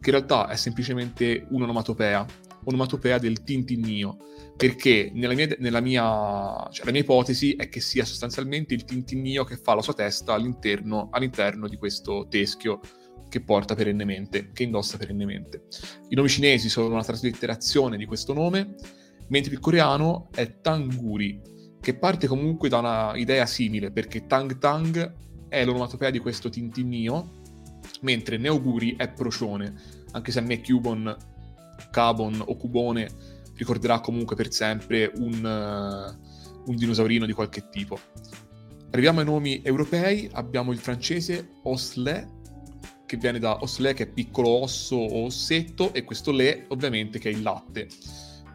che in realtà è semplicemente un'onomatopea, onomatopea del tintinnio, perché nella mia, nella mia, cioè la mia ipotesi è che sia sostanzialmente il tintinnio che fa la sua testa all'interno, all'interno di questo teschio che porta perennemente, che indossa perennemente. I nomi cinesi sono una traslitterazione di questo nome, mentre il coreano è Tanguri, che parte comunque da una idea simile, perché Tang Tang è l'onomatopea di questo tintinnio, mentre Neoguri è procione, anche se a me Cubon, Cabon o Cubone ricorderà comunque per sempre un, uh, un dinosaurino di qualche tipo. Arriviamo ai nomi europei, abbiamo il francese Osle, che viene da Osle, che è piccolo osso o ossetto, e questo Le, ovviamente, che è il latte,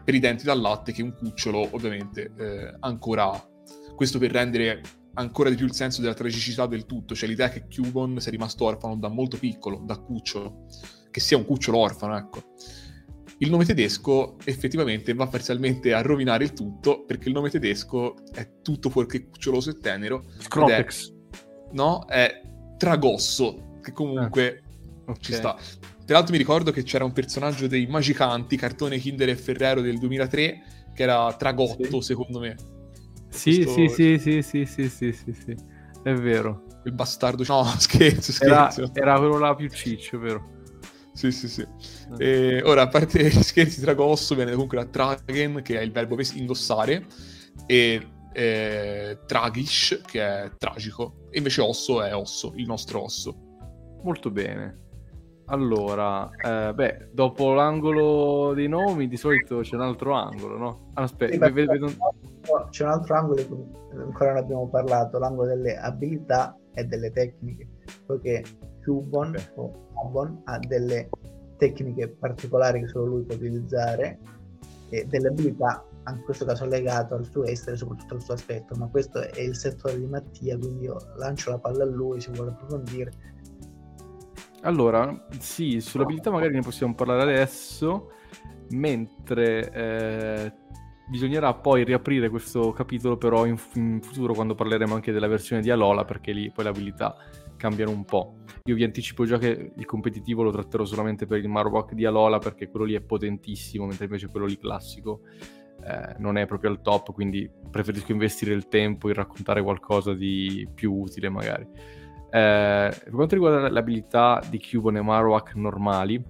per i denti dal latte che un cucciolo, ovviamente, eh, ancora ha. Questo per rendere ancora di più il senso della tragicità del tutto, cioè l'idea che Cubon sia rimasto orfano da molto piccolo, da cucciolo, che sia un cucciolo orfano, ecco. Il nome tedesco effettivamente va parzialmente a rovinare il tutto, perché il nome tedesco è tutto fuorché cuccioloso e tenero. Scrotex. no, è Tragosso, che comunque ah, okay. ci sta. Tra l'altro mi ricordo che c'era un personaggio dei Magicanti, cartone Kinder e Ferrero del 2003, che era Tragotto, sì. secondo me. Sì, Questo... sì, sì, sì, sì, sì, sì, sì, è vero. Il bastardo, no, scherzo, scherzo. Era, era quello là più ciccio, vero? Sì, sì, sì. Ah. E, ora, a parte gli scherzi, Tragosso viene comunque da Tragen, che è il verbo indossare, e eh, Tragish, che è tragico, e invece Osso è Osso, il nostro Osso. Molto bene. Allora, eh, beh, dopo l'angolo dei nomi di solito c'è un altro angolo, no? Aspetta, sì, vedo, vedo... c'è un altro angolo di cui ancora non abbiamo parlato, l'angolo delle abilità e delle tecniche, poiché Cubon okay. o Cubon ha delle tecniche particolari che solo lui può utilizzare e delle abilità in questo caso legato al suo essere, soprattutto al suo aspetto, ma questo è il settore di Mattia, quindi io lancio la palla a lui, se vuole approfondire allora, sì, sull'abilità magari ne possiamo parlare adesso, mentre eh, bisognerà poi riaprire questo capitolo però in, in, futuro quando parleremo anche della versione di Alola, perché lì poi le abilità cambiano un po'. Io vi anticipo già che il competitivo lo tratterò solamente per il Marowak di Alola, perché quello lì è potentissimo, mentre invece quello lì classico eh, non è proprio al top, quindi preferisco investire il tempo in raccontare qualcosa di più utile magari. Eh, per quanto riguarda le abilità di Cubone e Marowak normali,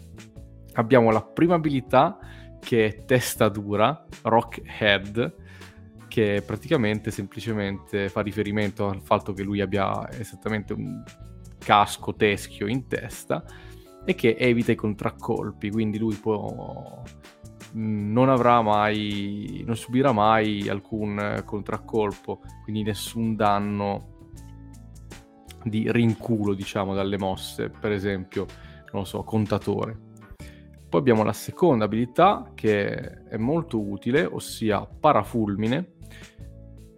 abbiamo la prima abilità che è testa dura, Rock Head, che praticamente semplicemente fa riferimento al fatto che lui abbia esattamente un casco teschio in testa e che evita i contraccolpi, quindi lui può non avrà mai non subirà mai alcun contraccolpo, quindi nessun danno di rinculo, diciamo, dalle mosse, per esempio, non lo so, contatore. Poi abbiamo la seconda abilità che è molto utile, ossia parafulmine,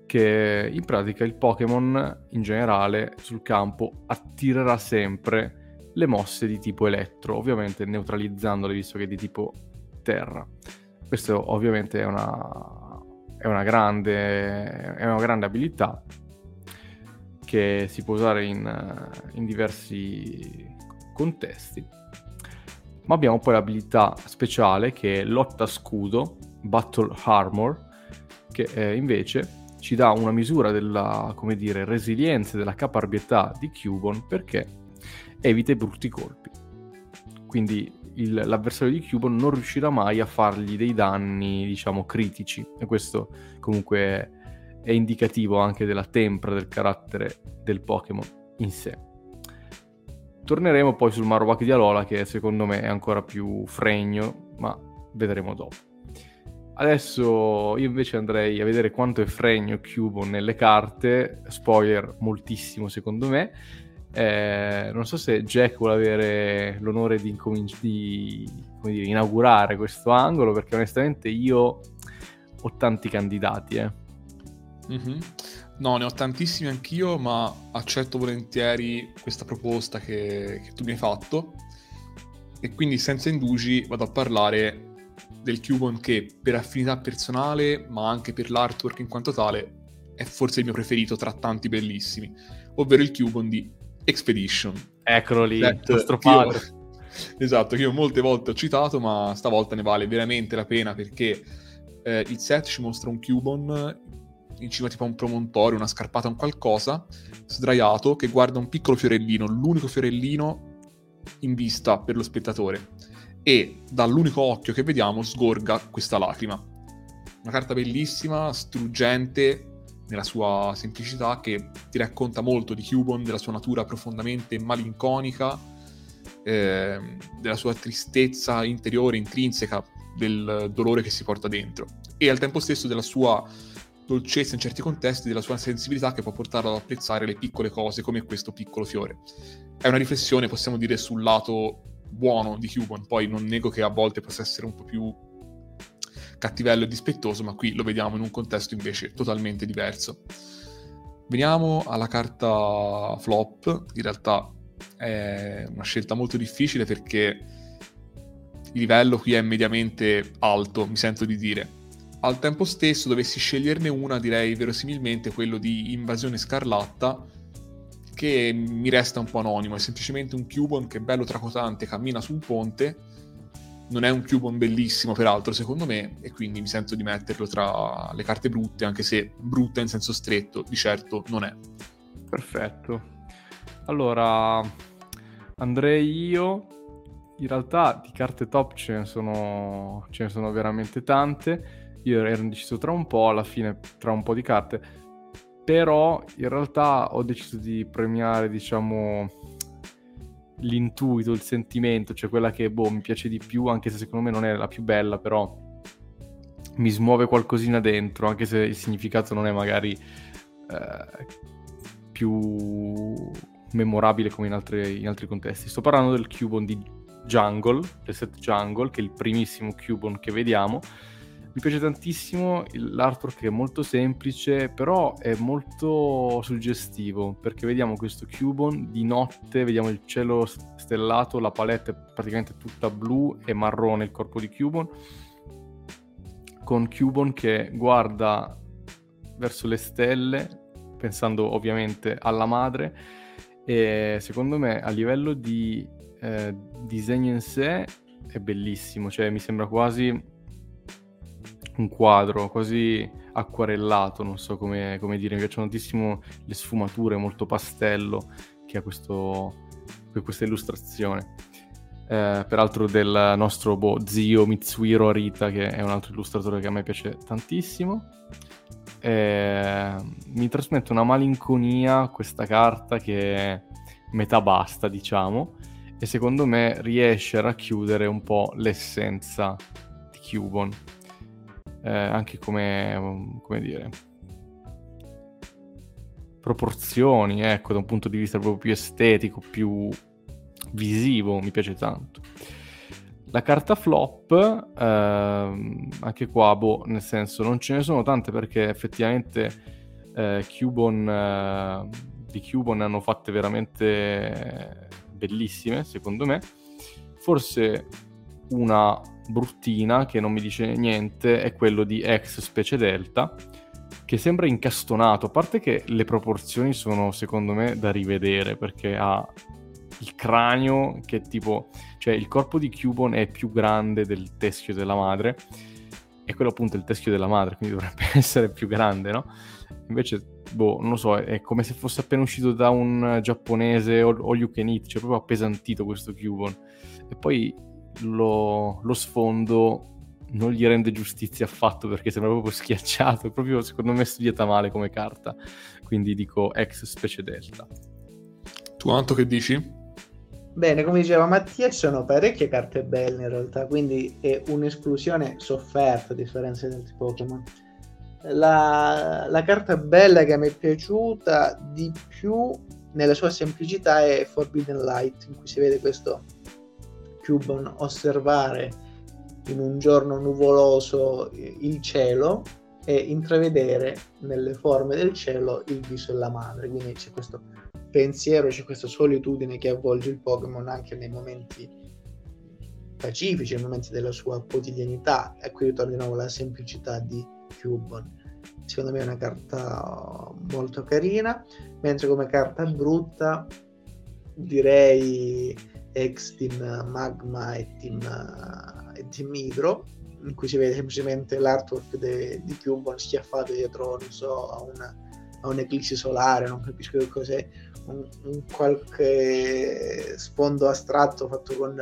che in pratica il Pokémon in generale sul campo attirerà sempre le mosse di tipo elettro, ovviamente neutralizzandole visto che è di tipo terra. Questo ovviamente è una, è una, grande, è una grande abilità che si può usare in, in diversi contesti. Ma abbiamo poi l'abilità speciale che è lotta scudo, Battle Armor, che eh, invece ci dà una misura della, come dire, resilienza e della caparbietà di Cubon perché evita i brutti colpi. Quindi il, l'avversario di Cubon non riuscirà mai a fargli dei danni, diciamo, critici. E questo comunque è indicativo anche della tempra del carattere del Pokémon in sé. Torneremo poi sul Marowak di Alola che secondo me è ancora più fregno, ma vedremo dopo. Adesso io invece andrei a vedere quanto è fregno Cubon nelle carte, spoiler moltissimo secondo me. Eh, non so se Jack vuole avere l'onore di, incominci- di dire, inaugurare questo angolo, perché onestamente io ho tanti candidati. Eh. Mm-hmm. No, ne ho tantissimi anch'io, ma accetto volentieri questa proposta che, che tu mi hai fatto. E quindi senza indugi vado a parlare del Cubon che per affinità personale, ma anche per l'artwork in quanto tale, è forse il mio preferito tra tanti bellissimi, ovvero il Cubon di Expedition. Eccolo lì, il nostro padre. Io, esatto, che io molte volte ho citato, ma stavolta ne vale veramente la pena perché eh, il set ci mostra un Cubon in cima tipo a un promontorio, una scarpata, un qualcosa, sdraiato, che guarda un piccolo fiorellino, l'unico fiorellino in vista per lo spettatore. E dall'unico occhio che vediamo sgorga questa lacrima. Una carta bellissima, struggente, nella sua semplicità che ti racconta molto di Cubon, della sua natura profondamente malinconica, eh, della sua tristezza interiore, intrinseca, del dolore che si porta dentro e al tempo stesso della sua dolcezza in certi contesti, della sua sensibilità che può portarlo ad apprezzare le piccole cose come questo piccolo fiore. È una riflessione, possiamo dire, sul lato buono di Cubon, poi non nego che a volte possa essere un po' più cattivello e dispettoso, ma qui lo vediamo in un contesto invece totalmente diverso. Veniamo alla carta flop, in realtà è una scelta molto difficile perché il livello qui è mediamente alto, mi sento di dire. Al tempo stesso, dovessi sceglierne una, direi verosimilmente quello di Invasione Scarlatta, che mi resta un po' anonimo, è semplicemente un Cubon che è bello tracotante, cammina su un ponte non è un Cubon bellissimo peraltro secondo me e quindi mi sento di metterlo tra le carte brutte anche se brutta in senso stretto di certo non è. Perfetto. Allora andrei io. In realtà di carte top ce ne sono, ce ne sono veramente tante io ero indeciso tra un po' alla fine tra un po' di carte però in realtà ho deciso di premiare diciamo l'intuito, il sentimento, cioè quella che boh, mi piace di più, anche se secondo me non è la più bella, però mi smuove qualcosina dentro, anche se il significato non è magari eh, più memorabile come in, altre, in, altri contesti. Sto parlando del Cubon di Jungle, del set Jungle, che è il primissimo Cubon che vediamo, mi piace tantissimo l'artwork è molto semplice, però è molto suggestivo, perché vediamo questo Cubon di notte, vediamo il cielo stellato, la palette è praticamente tutta blu e marrone il corpo di Cubon, con Cubon che guarda verso le stelle, pensando ovviamente alla madre, e secondo me a livello di eh, disegno in sé è bellissimo, cioè mi sembra quasi un quadro quasi acquarellato, non so come, come dire, mi piacciono tantissimo le sfumature, molto pastello che ha questo, questa illustrazione. Eh, peraltro del nostro boh, zio Mitsuhiro Arita, che è un altro illustratore che a me piace tantissimo. Eh, mi trasmette una malinconia questa carta che è metà basta, diciamo, e secondo me riesce a racchiudere un po' l'essenza di Cubon eh, anche come, come dire, proporzioni, ecco, da un punto di vista proprio più estetico, più visivo, mi piace tanto. La carta flop, ehm, anche qua, boh, nel senso, non ce ne sono tante perché effettivamente eh, Cubon, eh, di Cubon hanno fatte veramente bellissime, secondo me. Forse una bruttina che non mi dice niente è quello di X specie delta che sembra incastonato a parte che le proporzioni sono secondo me da rivedere perché ha il cranio che tipo cioè il corpo di Cubon è più grande del teschio della madre e quello appunto è il teschio della madre quindi dovrebbe essere più grande no? invece boh non lo so è come se fosse appena uscito da un giapponese all, all you can eat cioè proprio appesantito questo Cubon e poi lo, lo sfondo non gli rende giustizia affatto perché sembra proprio schiacciato, proprio secondo me studiata male come carta, quindi dico ex specie delta. Tu Anto che dici? Bene, come diceva Mattia, ci sono parecchie carte belle in realtà, quindi è un'esclusione sofferta a differenza di altri Pokémon. La, la, carta bella che mi è piaciuta di più nella sua semplicità è Forbidden Light, in cui si vede questo Cubon osservare in un giorno nuvoloso il cielo e intravedere nelle forme del cielo il viso della madre. Quindi c'è questo pensiero, c'è questa solitudine che avvolge il Pokémon anche nei momenti pacifici, nei momenti della sua quotidianità. E qui ritorna di nuovo la semplicità di Cubon. Secondo me è una carta molto carina, mentre come carta brutta direi ex team Magma e team, e team Hydro in cui si vede semplicemente l'artwork de, di Cubon schiaffato dietro non so a, una, a un'eclissi solare non capisco che cos'è un, un qualche sfondo astratto fatto, con,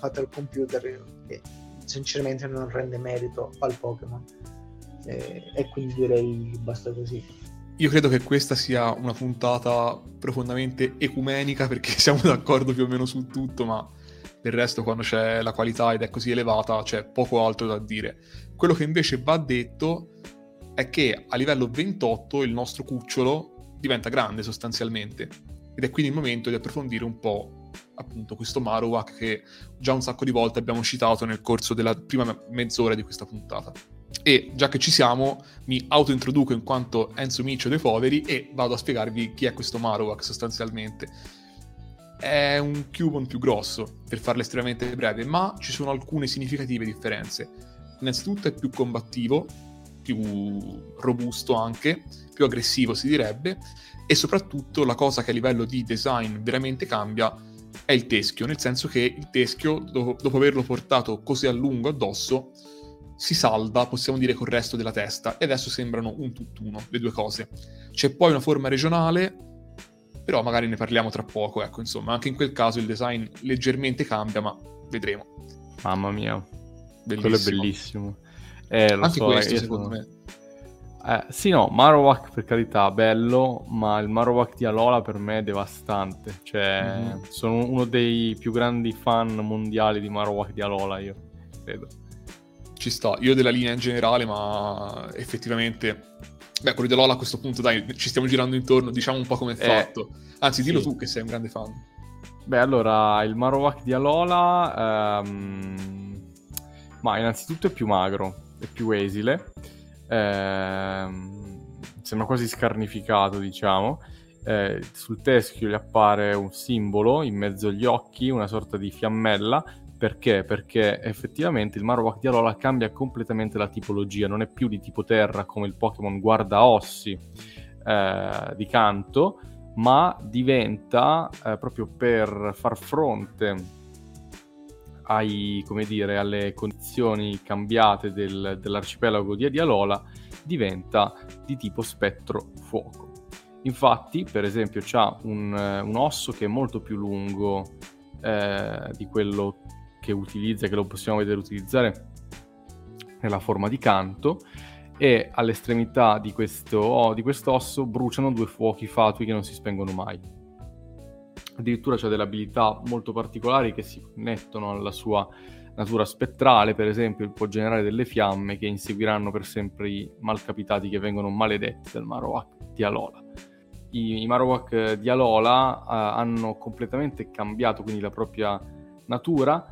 fatto al computer che sinceramente non rende merito al Pokémon. E, e quindi direi basta così io credo che questa sia una puntata profondamente ecumenica perché siamo d'accordo più o meno su tutto, ma del resto quando c'è la qualità ed è così elevata c'è poco altro da dire. Quello che invece va detto è che a livello 28 il nostro cucciolo diventa grande sostanzialmente ed è quindi il momento di approfondire un po' appunto questo Marowak che già un sacco di volte abbiamo citato nel corso della prima mezz'ora di questa puntata. E già che ci siamo, mi autointroduco in quanto Enzo Miccio dei Poveri e vado a spiegarvi chi è questo Marowak sostanzialmente è un Cubone più grosso, per farlo estremamente breve, ma ci sono alcune significative differenze. Innanzitutto è più combattivo, più robusto anche, più aggressivo si direbbe, e soprattutto la cosa che a livello di design veramente cambia è il teschio, nel senso che il teschio, dopo averlo portato così a lungo addosso, si salda, possiamo dire, col resto della testa, e adesso sembrano un tutt'uno, le due cose. C'è poi una forma regionale però magari ne parliamo tra poco, ecco, insomma, anche in quel caso il design leggermente cambia, ma vedremo. Mamma mia, bellissimo. quello è bellissimo. Eh, anche so, questo, secondo sono... me. Eh, sì, no, Marowak per carità, bello, ma il Marowak di Alola per me è devastante. Cioè, mm-hmm. sono uno dei più grandi fan mondiali di Marowak di Alola, io credo. Ci sta, io della linea in generale, ma effettivamente Beh, quello di Lola a questo punto, dai, ci stiamo girando intorno, diciamo un po' come è eh, fatto. Anzi, dillo sì. tu che sei un grande fan. Beh, allora, il Marowak di Alola, ehm... ma innanzitutto è più magro, è più esile, ehm... sembra quasi scarnificato, diciamo. Eh, sul teschio gli appare un simbolo in mezzo agli occhi, una sorta di fiammella, perché? Perché effettivamente il Marowak di Alola cambia completamente la tipologia, non è più di tipo terra come il Pokémon guardaossi eh, di canto, ma diventa eh, proprio per far fronte ai, dire, alle condizioni cambiate del, dell'arcipelago di Adialola, diventa di tipo spettro fuoco. Infatti, per esempio, ha un, un, osso che è molto più lungo eh, di quello che utilizza, che lo possiamo vedere utilizzare nella forma di canto e all'estremità di questo, di quest'osso bruciano due fuochi fatui che non si spengono mai. Addirittura c'è delle abilità molto particolari che si connettono alla sua natura spettrale, per esempio può generare delle fiamme che inseguiranno per sempre i malcapitati che vengono maledetti dal Marowak di Alola. I, i Marowak di Alola uh, hanno completamente cambiato quindi la propria natura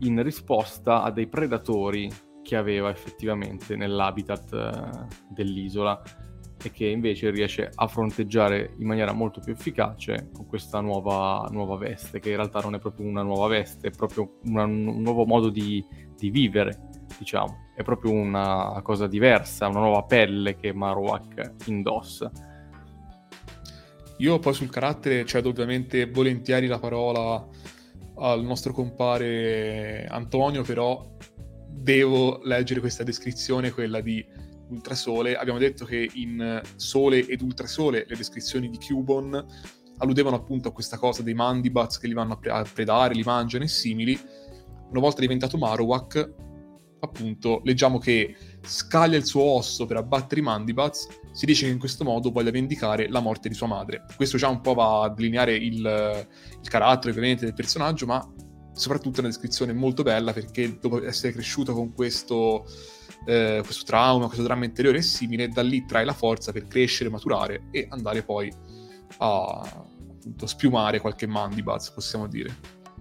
in risposta a dei predatori che aveva effettivamente nell'habitat eh, dell'isola e che invece riesce a fronteggiare in maniera molto più efficace con questa nuova, nuova veste, che in realtà non è proprio una nuova veste, è proprio una, un nuovo modo di, di, vivere, diciamo. È proprio una cosa diversa, una nuova pelle che Marowak indossa. Io poi sul carattere cedo ovviamente volentieri la parola al nostro compare Antonio, però devo leggere questa descrizione, quella di Ultrasole. Abbiamo detto che in Sole ed Ultrasole le descrizioni di Cubon alludevano appunto a questa cosa dei Mandibats che li vanno a, pre- a predare, li mangiano e simili. Una volta diventato Marowak, appunto, leggiamo che scaglia il suo osso per abbattere i Mandibats, si dice che in questo modo voglia vendicare la morte di sua madre. Questo già un po' va a delineare il, il carattere ovviamente del personaggio, ma soprattutto è una descrizione molto bella perché dopo essere cresciuto con questo, eh, questo trauma, questo dramma interiore e simile, da lì trae la forza per crescere, maturare e andare poi a appunto, spiumare qualche Mandibats, possiamo dire.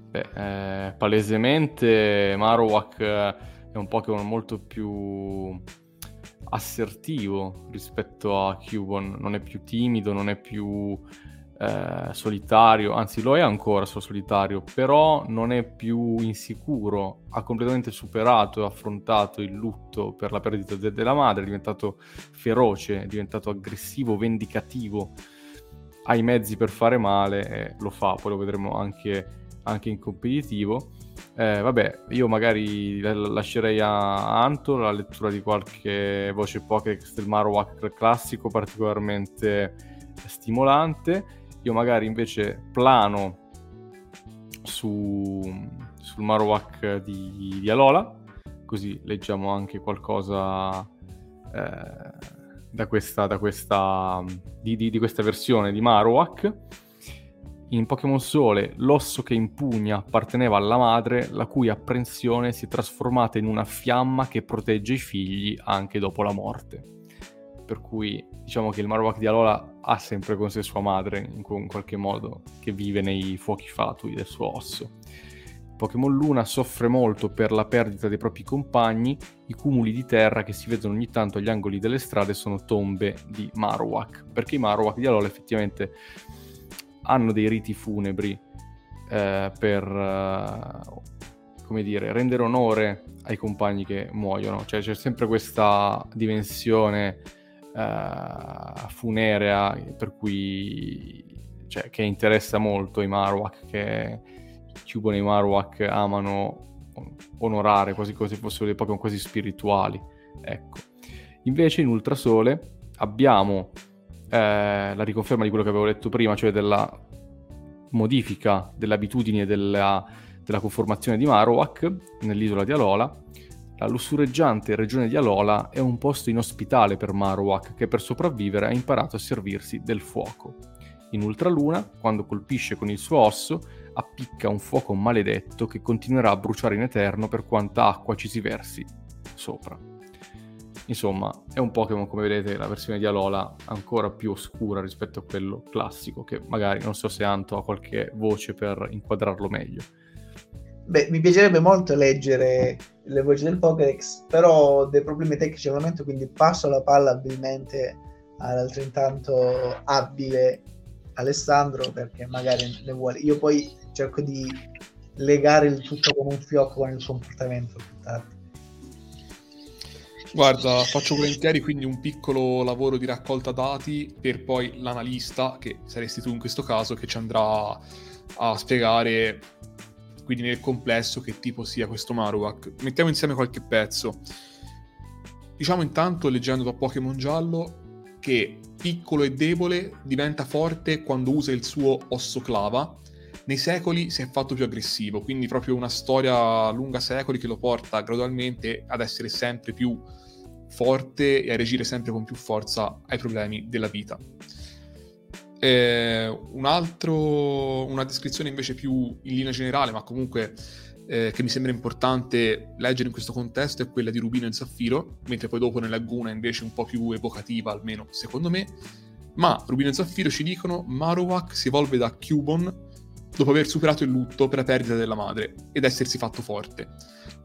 Beh, eh, palesemente Marowak è un Pokémon molto più assertivo rispetto a Cubone, non è più timido, non è più eh, solitario, anzi lo è ancora solo solitario, però non è più insicuro, ha completamente superato e affrontato il lutto per la perdita de- della madre, è diventato feroce, è diventato aggressivo, vendicativo, ha i mezzi per fare male e lo fa, poi lo vedremo anche, anche in competitivo eh, vabbè, io magari lascerei a Anto la lettura di qualche voce Pokédex del Marowak classico particolarmente stimolante. Io magari invece plano su, sul Marowak di, di Alola, così leggiamo anche qualcosa eh, da questa, da questa, di, di, di questa versione di Marowak. In Pokémon Sole l'osso che impugna apparteneva alla madre, la cui apprensione si è trasformata in una fiamma che protegge i figli anche dopo la morte. Per cui diciamo che il Marowak di Alola ha sempre con sé sua madre, in, qualche modo, che vive nei fuochi fatui del suo osso. Pokémon Luna soffre molto per la perdita dei propri compagni, i cumuli di terra che si vedono ogni tanto agli angoli delle strade sono tombe di Marowak, perché i Marowak di Alola effettivamente hanno dei riti funebri eh, per, uh, come dire, rendere onore ai compagni che muoiono. Cioè c'è sempre questa dimensione uh, funerea per cui, cioè, che interessa molto i Marowak, che Cubone e i Marowak amano onorare quasi come se fossero dei Pokémon quasi spirituali. Ecco. Invece in Ultrasole abbiamo eh, la riconferma di quello che avevo detto prima, cioè della modifica delle abitudini e della, della conformazione di Marowak nell'isola di Alola. La lussureggiante regione di Alola è un posto inospitale per Marowak che per sopravvivere ha imparato a servirsi del fuoco. In Ultraluna, quando colpisce con il suo osso, appicca un fuoco maledetto che continuerà a bruciare in eterno per quanta acqua ci si versi sopra. Insomma, è un Pokémon, come vedete, la versione di Alola ancora più oscura rispetto a quello classico, che magari non so se Anto ha qualche voce per inquadrarlo meglio. Beh, mi piacerebbe molto leggere le voci del Pokédex, però ho dei problemi tecnici al momento, quindi passo la palla abilmente all'altrettanto abile Alessandro perché magari ne vuole. Io poi cerco di legare il tutto con un fiocco con il comportamento più tardi. Guarda, faccio volentieri quindi un piccolo lavoro di raccolta dati per poi l'analista, che saresti tu in questo caso, che ci andrà a spiegare quindi nel complesso che tipo sia questo Marowak. Mettiamo insieme qualche pezzo. Diciamo intanto, leggendo da Pokémon Giallo, che piccolo e debole diventa forte quando usa il suo osso clava. Nei secoli si è fatto più aggressivo, quindi proprio una storia lunga secoli che lo porta gradualmente ad essere sempre più forte e a reagire sempre con più forza ai problemi della vita. Eh, un altro, una descrizione invece più in linea generale, ma comunque eh, che mi sembra importante leggere in questo contesto è quella di Rubino e Zaffiro, mentre poi dopo nella Laguna invece un po' più evocativa, almeno secondo me. Ma Rubino e Zaffiro ci dicono Marowak si evolve da Cubon dopo aver superato il lutto per la perdita della madre ed essersi fatto forte.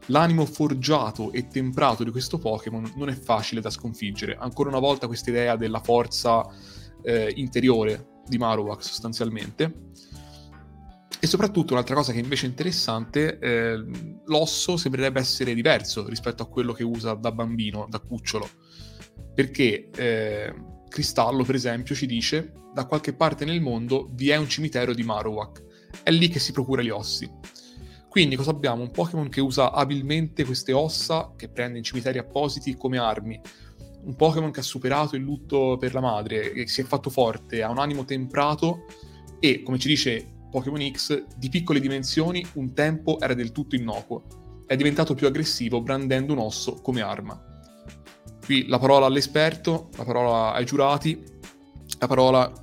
L'animo forgiato e temprato di questo Pokémon non è facile da sconfiggere. Ancora una volta questa idea della forza eh, interiore di Marowak sostanzialmente. E soprattutto un'altra cosa che invece è interessante, eh, l'osso sembrerebbe essere diverso rispetto a quello che usa da bambino, da cucciolo. Perché eh, Cristallo, per esempio, ci dice da qualche parte nel mondo vi è un cimitero di Marowak. È lì che si procura gli ossi. Quindi cosa abbiamo? Un Pokémon che usa abilmente queste ossa, che prende in cimiteri appositi come armi. Un Pokémon che ha superato il lutto per la madre, che si è fatto forte, ha un animo temprato e, come ci dice Pokémon X, di piccole dimensioni, un tempo era del tutto innocuo. È diventato più aggressivo brandendo un osso come arma. Qui la parola all'esperto, la parola ai giurati, la parola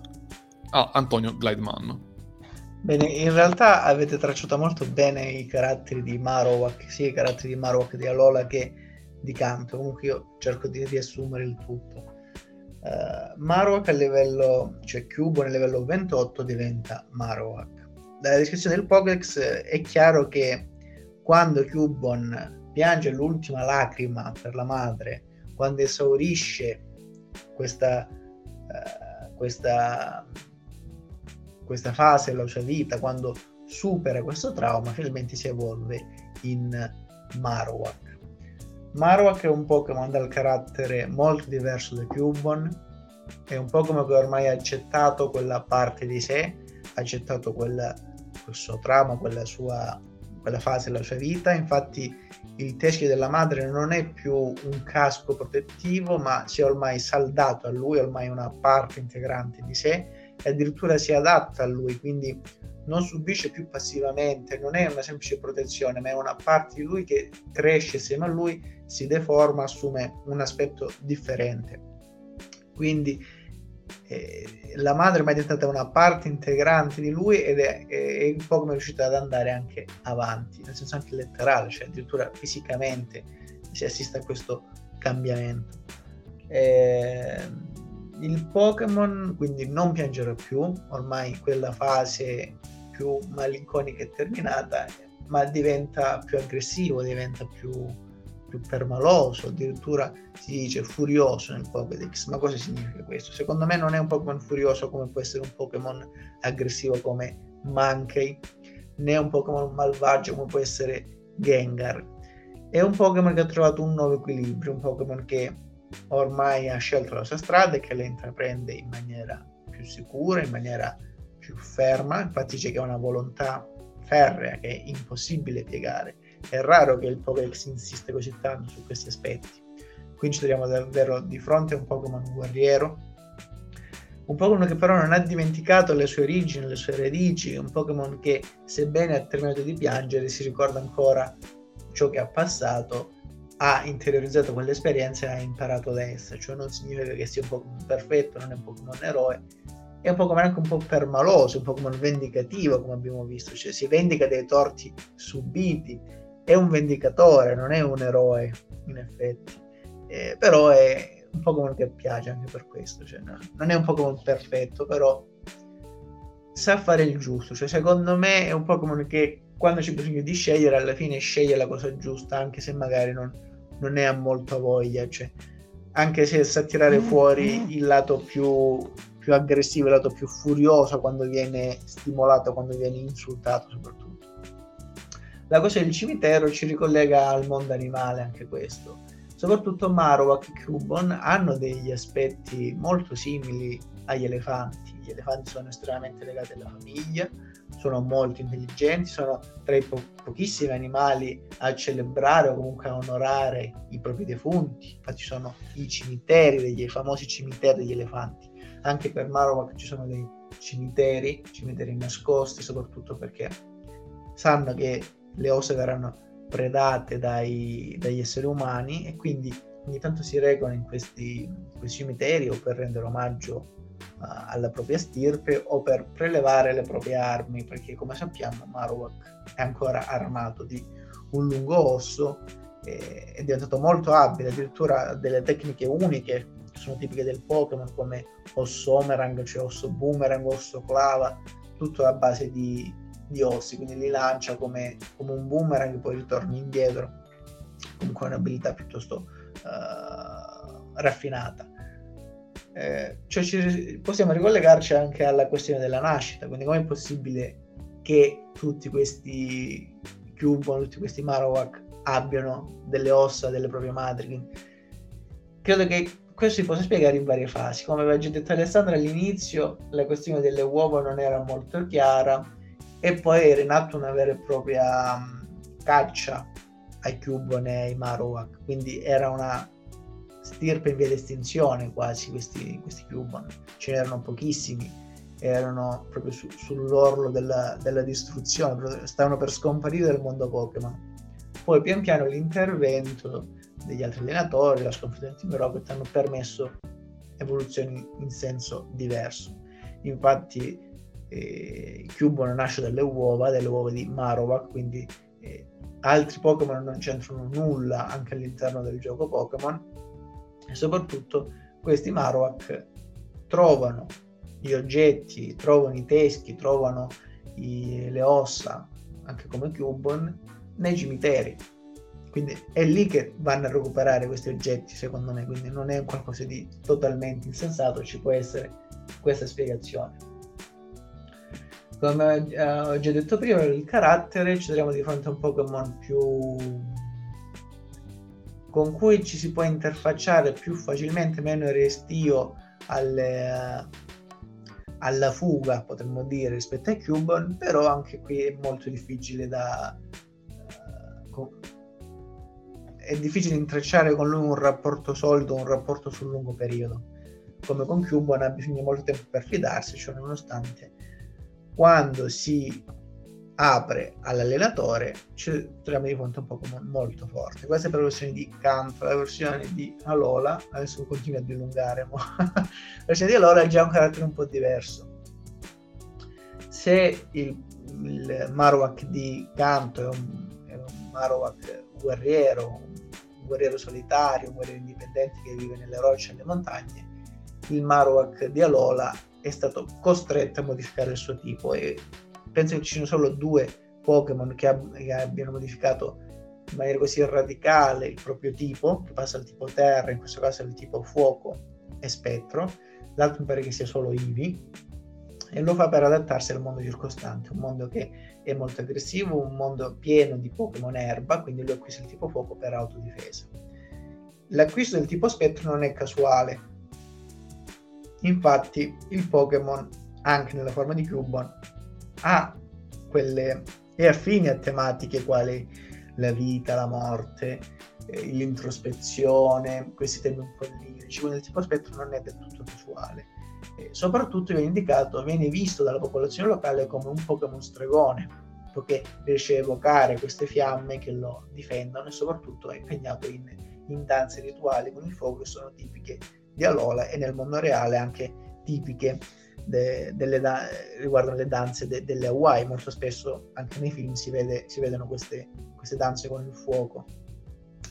a Antonio Glideman. Bene, in realtà avete tracciato molto bene i caratteri di Marowak, sia i caratteri di Marowak di Alola che di Canto. Comunque io cerco di riassumere il tutto. Uh, Marowak a livello, cioè Cubo nel livello 28 diventa Marowak. Dalla descrizione del Pokédex è chiaro che quando Cubon piange l'ultima lacrima per la madre, quando esaurisce questa, uh, questa questa fase della sua vita, quando supera questo trauma, finalmente si evolve in Marowak. Marowak è un Pokémon dal carattere molto diverso da Cubone, è un Pokémon che ormai ha accettato quella parte di sé, ha accettato quella, quel suo trauma, quella, sua, quella fase della sua vita, infatti il teschio della madre non è più un casco protettivo, ma si è ormai saldato a lui, ormai una parte integrante di sé e addirittura si adatta a lui, quindi non subisce più passivamente, non è una semplice protezione, ma è una parte di lui che cresce insieme a lui, si deforma, assume un aspetto differente. Quindi eh, la madre è diventata una parte integrante di lui ed è, è, un po' come riuscita ad andare anche avanti, nel senso anche letterale, cioè addirittura fisicamente si assiste a questo cambiamento. Eh, il Pokémon quindi non piangerà più, ormai quella fase più malinconica è terminata, ma diventa più aggressivo, diventa più più permaloso, addirittura si dice furioso nel Pokédex. Ma cosa significa questo? Secondo me non è un Pokémon furioso come può essere un Pokémon aggressivo come Mankey, né un Pokémon malvagio come può essere Gengar. È un Pokémon che ha trovato un nuovo equilibrio, un Pokémon che ormai ha scelto la sua strada e che la intraprende in maniera più sicura, in maniera più ferma. Infatti c'è che una volontà ferrea che è impossibile piegare è raro che il Pokédex insiste così tanto su questi aspetti. Qui ci troviamo davvero di fronte a un Pokémon guerriero, un Pokémon che però non ha dimenticato le sue origini, le sue radici, un Pokémon che sebbene ha terminato di piangere si ricorda ancora ciò che ha passato, ha interiorizzato quell'esperienza e ha imparato da essa, cioè non significa che sia un Pokémon perfetto, non è un Pokémon eroe, è un Pokémon anche un po' permaloso, un Pokémon vendicativo come abbiamo visto, cioè si vendica dei torti subiti, è un vendicatore, non è un eroe, in effetti. Eh, però è un Pokémon che piace anche per questo. Cioè, no, non è un Pokémon perfetto, però sa fare il giusto. Cioè, secondo me è un Pokémon che quando c'è bisogno di scegliere, alla fine sceglie la cosa giusta, anche se magari non, non ne ha molta voglia. Cioè, anche se sa tirare fuori il lato più, più aggressivo, il lato più furioso quando viene stimolato, quando viene insultato soprattutto la cosa del cimitero ci ricollega al mondo animale anche questo. Soprattutto Marowak e Cubon hanno degli aspetti molto simili agli elefanti. Gli elefanti sono estremamente legati alla famiglia, sono molto intelligenti, sono tra i po- pochissimi animali a celebrare o comunque a onorare i propri defunti. Infatti sono i cimiteri, degli famosi cimiteri degli elefanti. Anche per Marowak ci sono dei cimiteri, cimiteri nascosti, soprattutto perché sanno che le ossa verranno predate dai, dagli esseri umani e quindi ogni tanto si regolano in questi, questi cimiteri o per rendere omaggio alla propria stirpe o per prelevare le proprie armi perché come sappiamo Marowak è ancora armato di un lungo osso e è diventato molto abile addirittura delle tecniche uniche che sono tipiche del Pokémon come osso Omerang, cioè osso Boomerang, osso Clava tutto a base di, di ossi, quindi li lancia come, come un boomerang e poi ritorna indietro. Comunque è un'abilità piuttosto uh, raffinata. Eh, cioè ci, possiamo ricollegarci anche alla questione della nascita, quindi come è possibile che tutti questi Cubon, tutti questi Marowak abbiano delle ossa delle proprie madri. Quindi, credo che questo si possa spiegare in varie fasi. Come aveva già detto Alessandra all'inizio, la questione delle uova non era molto chiara e poi era in atto una vera e propria um, caccia ai Cubon e ai Marowak, quindi era una stirpe in via di estinzione quasi questi, questi Cubon, ce n'erano pochissimi, erano proprio su, sull'orlo della, della distruzione, stavano per scomparire dal mondo Pokémon. Poi pian piano l'intervento degli altri allenatori, la sconfitta di Team Rocket hanno permesso evoluzioni in senso diverso. Infatti eh, Cubone nasce dalle uova, dalle uova di Marowak, quindi eh, altri Pokémon non c'entrano nulla anche all'interno del gioco Pokémon e soprattutto questi Marowak trovano gli oggetti, trovano i teschi, trovano i, le ossa, anche come Cubone, nei cimiteri. Quindi è lì che vanno a recuperare questi oggetti, secondo me, quindi non è qualcosa di totalmente insensato, ci può essere questa spiegazione come eh, ho già detto prima, il carattere ci troviamo di fronte a un Pokémon più con cui ci si può interfacciare più facilmente, meno restio alle, alla fuga, potremmo dire, rispetto a Cubon, però anche qui è molto difficile da... Uh, è difficile intrecciare con lui un rapporto solido, un rapporto sul lungo periodo. Come con Cubon ha bisogno di molto tempo per fidarsi, cioè nonostante quando si apre all'allenatore, ci troviamo di fronte a un Pokémon molto forte. Questa è per la versione di Canto, la versione di Alola, adesso continuo a dilungare, ma la versione di Alola ha già un carattere un po' diverso. Se il, il Marowak di Canto è un, è un Marowak guerriero, un guerriero solitario, un guerriero indipendente che vive nelle rocce e nelle montagne, il Marowak di Alola è stato costretto a modificare il suo tipo e penso che ci siano solo due Pokémon che, ab- che abbiano modificato in maniera così radicale il proprio tipo, che passa al tipo terra, in questo caso al tipo fuoco e spettro, l'altro mi pare che sia solo Eevee, e lo fa per adattarsi al mondo circostante, un mondo che è molto aggressivo, un mondo pieno di Pokémon erba, quindi lui acquista il tipo fuoco per autodifesa. L'acquisto del tipo spettro non è casuale, infatti il Pokémon, anche nella forma di Cubone, ha quelle è affine a tematiche quali la vita, la morte, eh, l'introspezione, questi temi un po' lirici, quindi il tipo spettro non è del tutto casuale. Eh, soprattutto viene indicato, viene visto dalla popolazione locale come un Pokémon stregone, perché riesce a evocare queste fiamme che lo difendono e soprattutto è impegnato in, in danze rituali con il fuoco che sono tipiche di Alola e nel mondo reale anche tipiche de, delle da- riguardano le danze de- delle Hawaii. Molto spesso anche nei film si, vede, si vedono queste, queste, danze con il fuoco.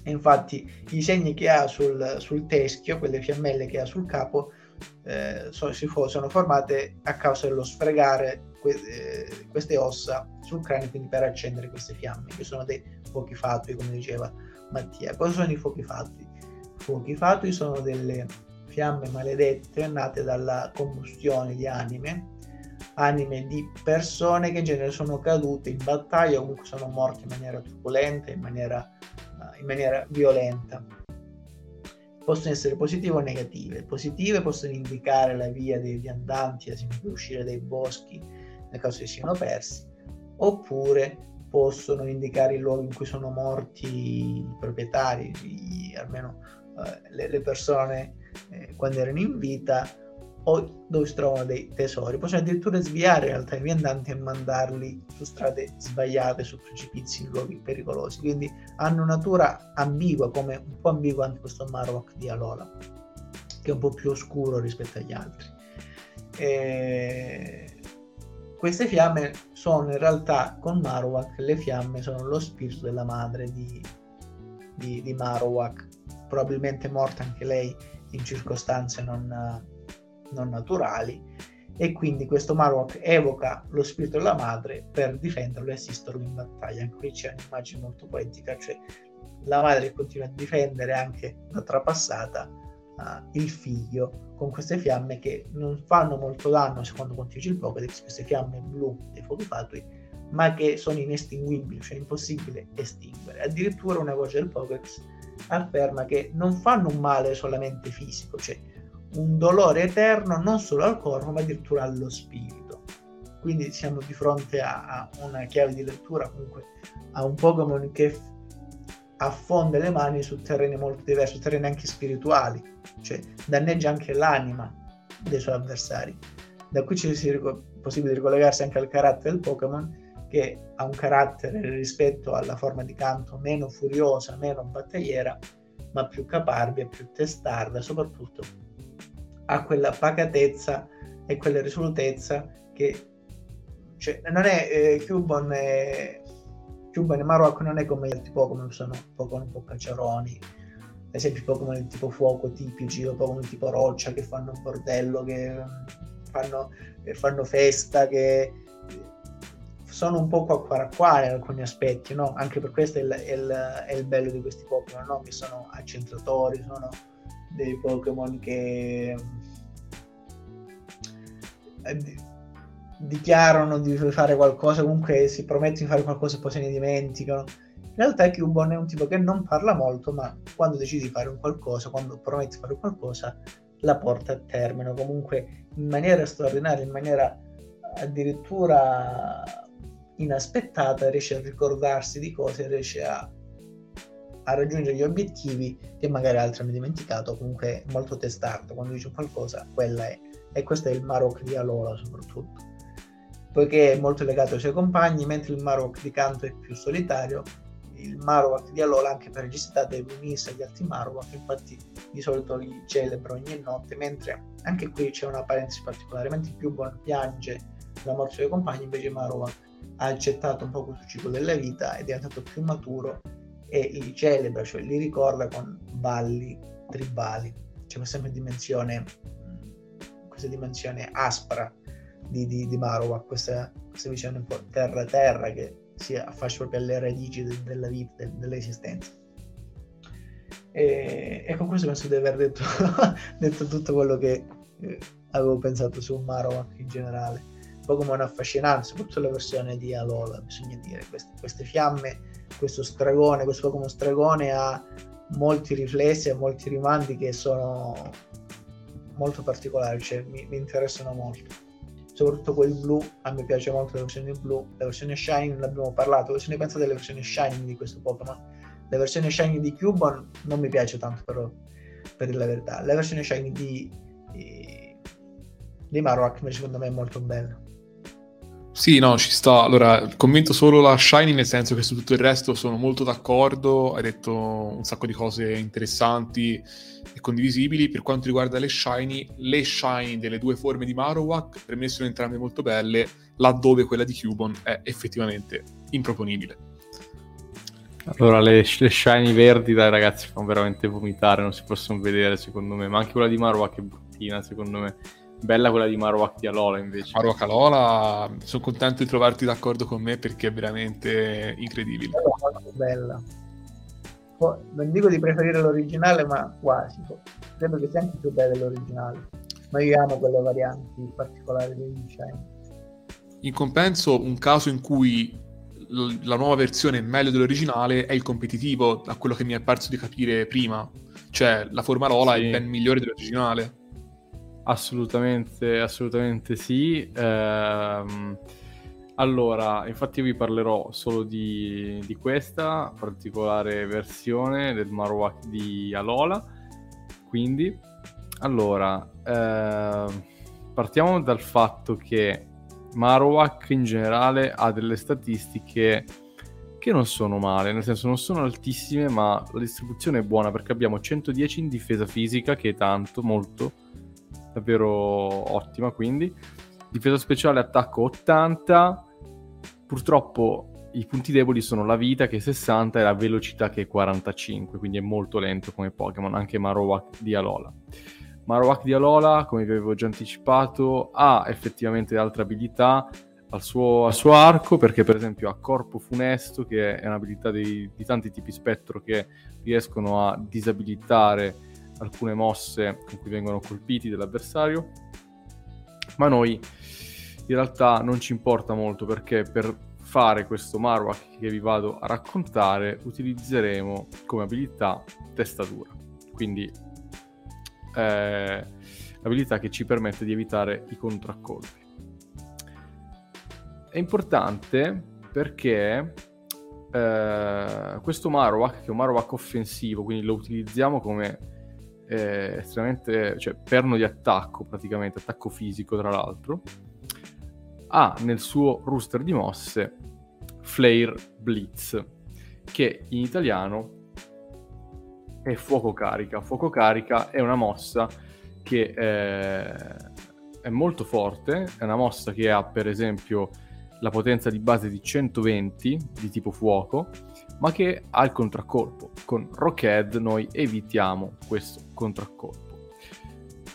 E infatti i segni che ha sul, sul teschio, quelle fiammelle che ha sul capo, eh, so, fo- sono formate a causa dello sfregare que- eh, queste ossa sul cranio, quindi per accendere queste fiamme, che sono dei fuochi fatui, come diceva Mattia. Cosa sono i fuochi fatui? I fuochi fatui sono delle fiamme maledette nate dalla combustione di anime, anime di persone che in genere sono cadute in battaglia o comunque sono morte in maniera turbolenta, in maniera, uh, in maniera violenta. Possono essere positive o negative. Positive possono indicare la via dei viandanti, ad esempio uscire dai boschi nel caso che siano persi, oppure possono indicare i luoghi in cui sono morti i proprietari, i, almeno uh, le, le persone eh, quando erano in vita o dove si trovano dei tesori. Possono addirittura sviare in realtà i viandanti e mandarli su strade sbagliate, su precipizi, in luoghi pericolosi. Quindi hanno natura ambigua, come un po' ambigua anche questo Marowak di Alola, che è un po' più oscuro rispetto agli altri. E... Queste fiamme sono in realtà con Marowak, le fiamme sono lo spirito della madre di, di, di Marowak, probabilmente morta anche lei in circostanze non, non naturali e quindi questo Marowak evoca lo spirito della madre per difenderlo e assisterlo in battaglia. Anche qui c'è un'immagine molto poetica, cioè la madre continua a difendere anche da trapassata uh, il figlio con queste fiamme che non fanno molto danno secondo quanto dice il Pokédex, queste fiamme blu dei fuochi ma che sono inestinguibili, cioè impossibile estinguere. Addirittura una voce del Pokédex afferma che non fanno un male solamente fisico, cioè un dolore eterno non solo al corpo ma addirittura allo spirito. Quindi siamo di fronte a, a una chiave di lettura, comunque a un Pokémon che affonda le mani su terreni molto diversi, terreni anche spirituali, cioè danneggia anche l'anima dei suoi avversari. Da qui ci è possibile ricollegarsi anche al carattere del Pokémon che ha un carattere rispetto alla forma di canto meno furiosa, meno battagliera, ma più caparbia, più testarda, soprattutto ha quella pacatezza e quella risolutezza che cioè, non è eh, Cubon e Cubon e Marowak non è come altri Pokémon sono Pokémon un po' cacciaroni. Ad esempio Pokémon di tipo fuoco tipici o di tipo roccia che fanno un bordello che fanno, che fanno festa che sono un po' acquaracquare in alcuni aspetti, no? Anche per questo è il, è, il, è il, bello di questi Pokémon, no? Che sono accentratori, sono dei Pokémon che eh, dichiarano di fare qualcosa, comunque si promettono di fare qualcosa e poi se ne dimenticano. In realtà Cubone è un tipo che non parla molto, ma quando decide di fare un qualcosa, quando promette di fare qualcosa, la porta a termine, comunque in maniera straordinaria, in maniera addirittura inaspettata riesce a ricordarsi di cose, riesce a, a raggiungere gli obiettivi che magari altri hanno dimenticato, comunque è molto testardo, quando dice qualcosa quella è. E questo è il Marok di Alola soprattutto. poiché è molto legato ai suoi compagni, mentre il Marowak di canto è più solitario, il Marowak di Alola anche per necessità deve unirsi agli altri Marowak, infatti di solito li celebra ogni notte, mentre anche qui c'è una parentesi particolare, mentre Cubone piange la morte dei compagni, invece Marowak ha accettato un po' questo ciclo della vita, è diventato più maturo e li celebra, cioè li ricorda con balli tribali. C'è questa dimensione, questa dimensione aspra di, di, di Marowak, questa, questa visione un po' terra-terra che si affaccia proprio alle radici de, della vita, de, dell'esistenza. E, e, con questo penso di aver detto, detto tutto quello che eh, avevo pensato su Marowak in generale. Pokémon affascinante, soprattutto la versione di Alola, bisogna dire, queste, queste fiamme, questo stragone, questo Pokémon stragone ha molti riflessi e molti rimandi che sono molto particolari, cioè mi, mi interessano molto. Soprattutto quel blu, a me piace molto la versione blu, la versione shiny non abbiamo parlato, cosa ne pensate delle versioni shiny di questo Pokémon? La versione shiny di Cubone non mi piace tanto però, per la verità, la versione shiny di, di, di Marowak secondo me è molto bella. Sì, no, ci sta. Allora, commento solo la Shiny, nel senso che su tutto il resto sono molto d'accordo. Hai detto un sacco di cose interessanti e condivisibili. Per quanto riguarda le Shiny, le Shiny delle due forme di Marowak per me sono entrambe molto belle, laddove quella di Cubone è effettivamente improponibile. Allora, le, le Shiny verdi, dai ragazzi, fanno veramente vomitare, non si possono vedere secondo me, ma anche quella di Marowak è bruttina secondo me. Bella quella di Marowak di Alola invece. Marowak Alola, sono contento di trovarti d'accordo con me perché è veramente incredibile. Bella. Non dico di preferire l'originale, ma quasi. Credo che sia anche più bella dell'originale. Ma io amo quelle varianti particolari dei Shine. In compenso, un caso in cui la nuova versione è meglio dell'originale è il competitivo, da quello che mi è parso di capire prima. Cioè, la forma Lola sì. è ben migliore dell'originale. Assolutamente, assolutamente sì. Ehm, allora, infatti vi parlerò solo di, di questa particolare versione del Marowak di Alola. Quindi, allora, ehm, partiamo dal fatto che Marowak in generale ha delle statistiche che non sono male, nel senso non sono altissime, ma la distribuzione è buona perché abbiamo 110 in difesa fisica, che è tanto, molto, davvero ottima quindi. Difesa speciale attacco 80, purtroppo i punti deboli sono la vita che è 60 e la velocità che è 45, quindi è molto lento come Pokémon, anche Marowak di Alola. Marowak di Alola, come vi avevo già anticipato, ha effettivamente altre abilità al suo, al suo arco, perché per esempio ha Corpo Funesto, che è un'abilità dei, di tanti tipi spettro che riescono a disabilitare alcune mosse con cui vengono colpiti dall'avversario, ma noi in realtà non ci importa molto perché per fare questo Marowak che vi vado a raccontare utilizzeremo come abilità testatura, quindi eh, l'abilità che ci permette di evitare i contraccolpi. È importante perché eh, questo Marowak, che è un Marowak offensivo, quindi lo utilizziamo come eh, estremamente, cioè perno di attacco praticamente, attacco fisico tra l'altro, ha nel suo rooster di mosse Flare Blitz, che in italiano è fuoco carica. Fuoco carica è una mossa che eh, è molto forte, è una mossa che ha per esempio la potenza di base di 120 di tipo fuoco ma che ha il contraccolpo. Con Rockhead noi evitiamo questo contraccolpo.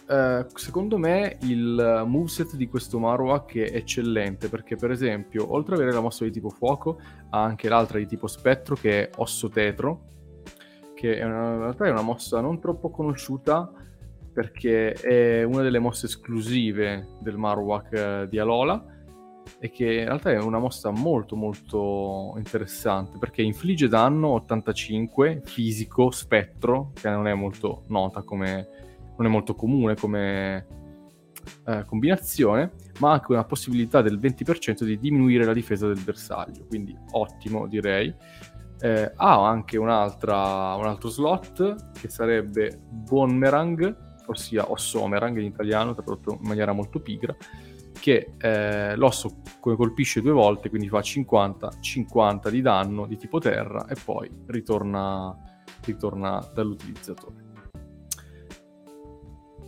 Uh, secondo me il moveset di questo Marowak è eccellente perché per esempio oltre ad avere la mossa di tipo fuoco ha anche l'altra di tipo spettro che è osso tetro che è una, in realtà è una mossa non troppo conosciuta perché è una delle mosse esclusive del Marowak uh, di Alola e che in realtà è una mossa molto molto interessante perché infligge danno 85 fisico spettro che non è molto nota come non è molto comune come eh, combinazione ma anche una possibilità del 20% di diminuire la difesa del bersaglio. Quindi ottimo direi. Eh, ha anche un altro slot che sarebbe Bonmerang ossia Ossomerang in italiano tradotto in maniera molto pigra che eh, l'osso colpisce due volte, quindi fa 50-50 di danno di tipo terra e poi ritorna, ritorna dall'utilizzatore.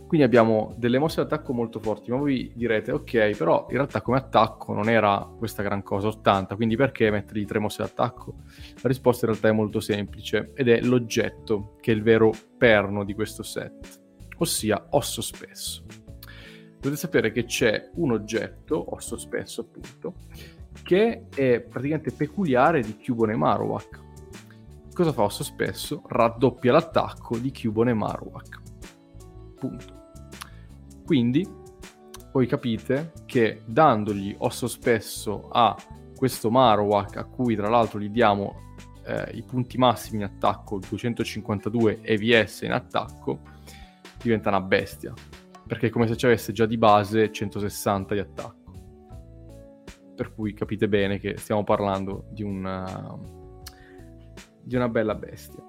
Quindi abbiamo delle mosse d'attacco molto forti, ma voi direte, ok, però in realtà come attacco non era questa gran cosa 80, quindi perché mettergli tre mosse d'attacco? La risposta in realtà è molto semplice ed è l'oggetto che è il vero perno di questo set, ossia osso spesso. Dovete sapere che c'è un oggetto, osso spesso appunto, che è praticamente peculiare di Cubone Marowak. Cosa fa osso spesso? Raddoppia l'attacco di Cubone Marowak. Punto. Quindi voi capite che dandogli osso spesso a questo Marowak, a cui tra l'altro gli diamo eh, i punti massimi in attacco, 252 EVS in attacco, diventa una bestia. Perché è come se ci avesse già di base 160 di attacco. Per cui capite bene che stiamo parlando di una, di una bella bestia.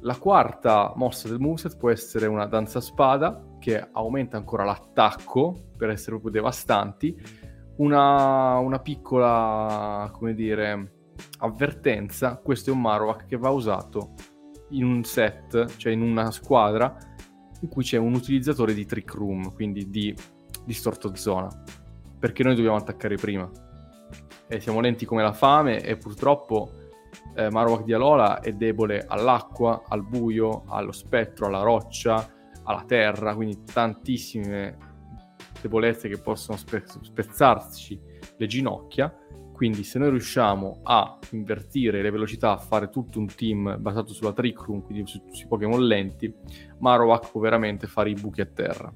La quarta mossa del moveset può essere una danza spada che aumenta ancora l'attacco per essere proprio devastanti. Una, una piccola, come dire, avvertenza, questo è un Marowak che va usato in un set, cioè in una squadra in cui c'è un utilizzatore di trick room, quindi di distorto zona, perché noi dobbiamo attaccare prima. E siamo lenti come la fame e purtroppo eh, Marowak di Alola è debole all'acqua, al buio, allo spettro, alla roccia, alla terra, quindi tantissime debolezze che possono spe- spezzarci le ginocchia. Quindi se noi riusciamo a invertire le velocità, a fare tutto un team basato sulla trick room, quindi su, sui Pokémon lenti, Marowak può veramente fare i buchi a terra.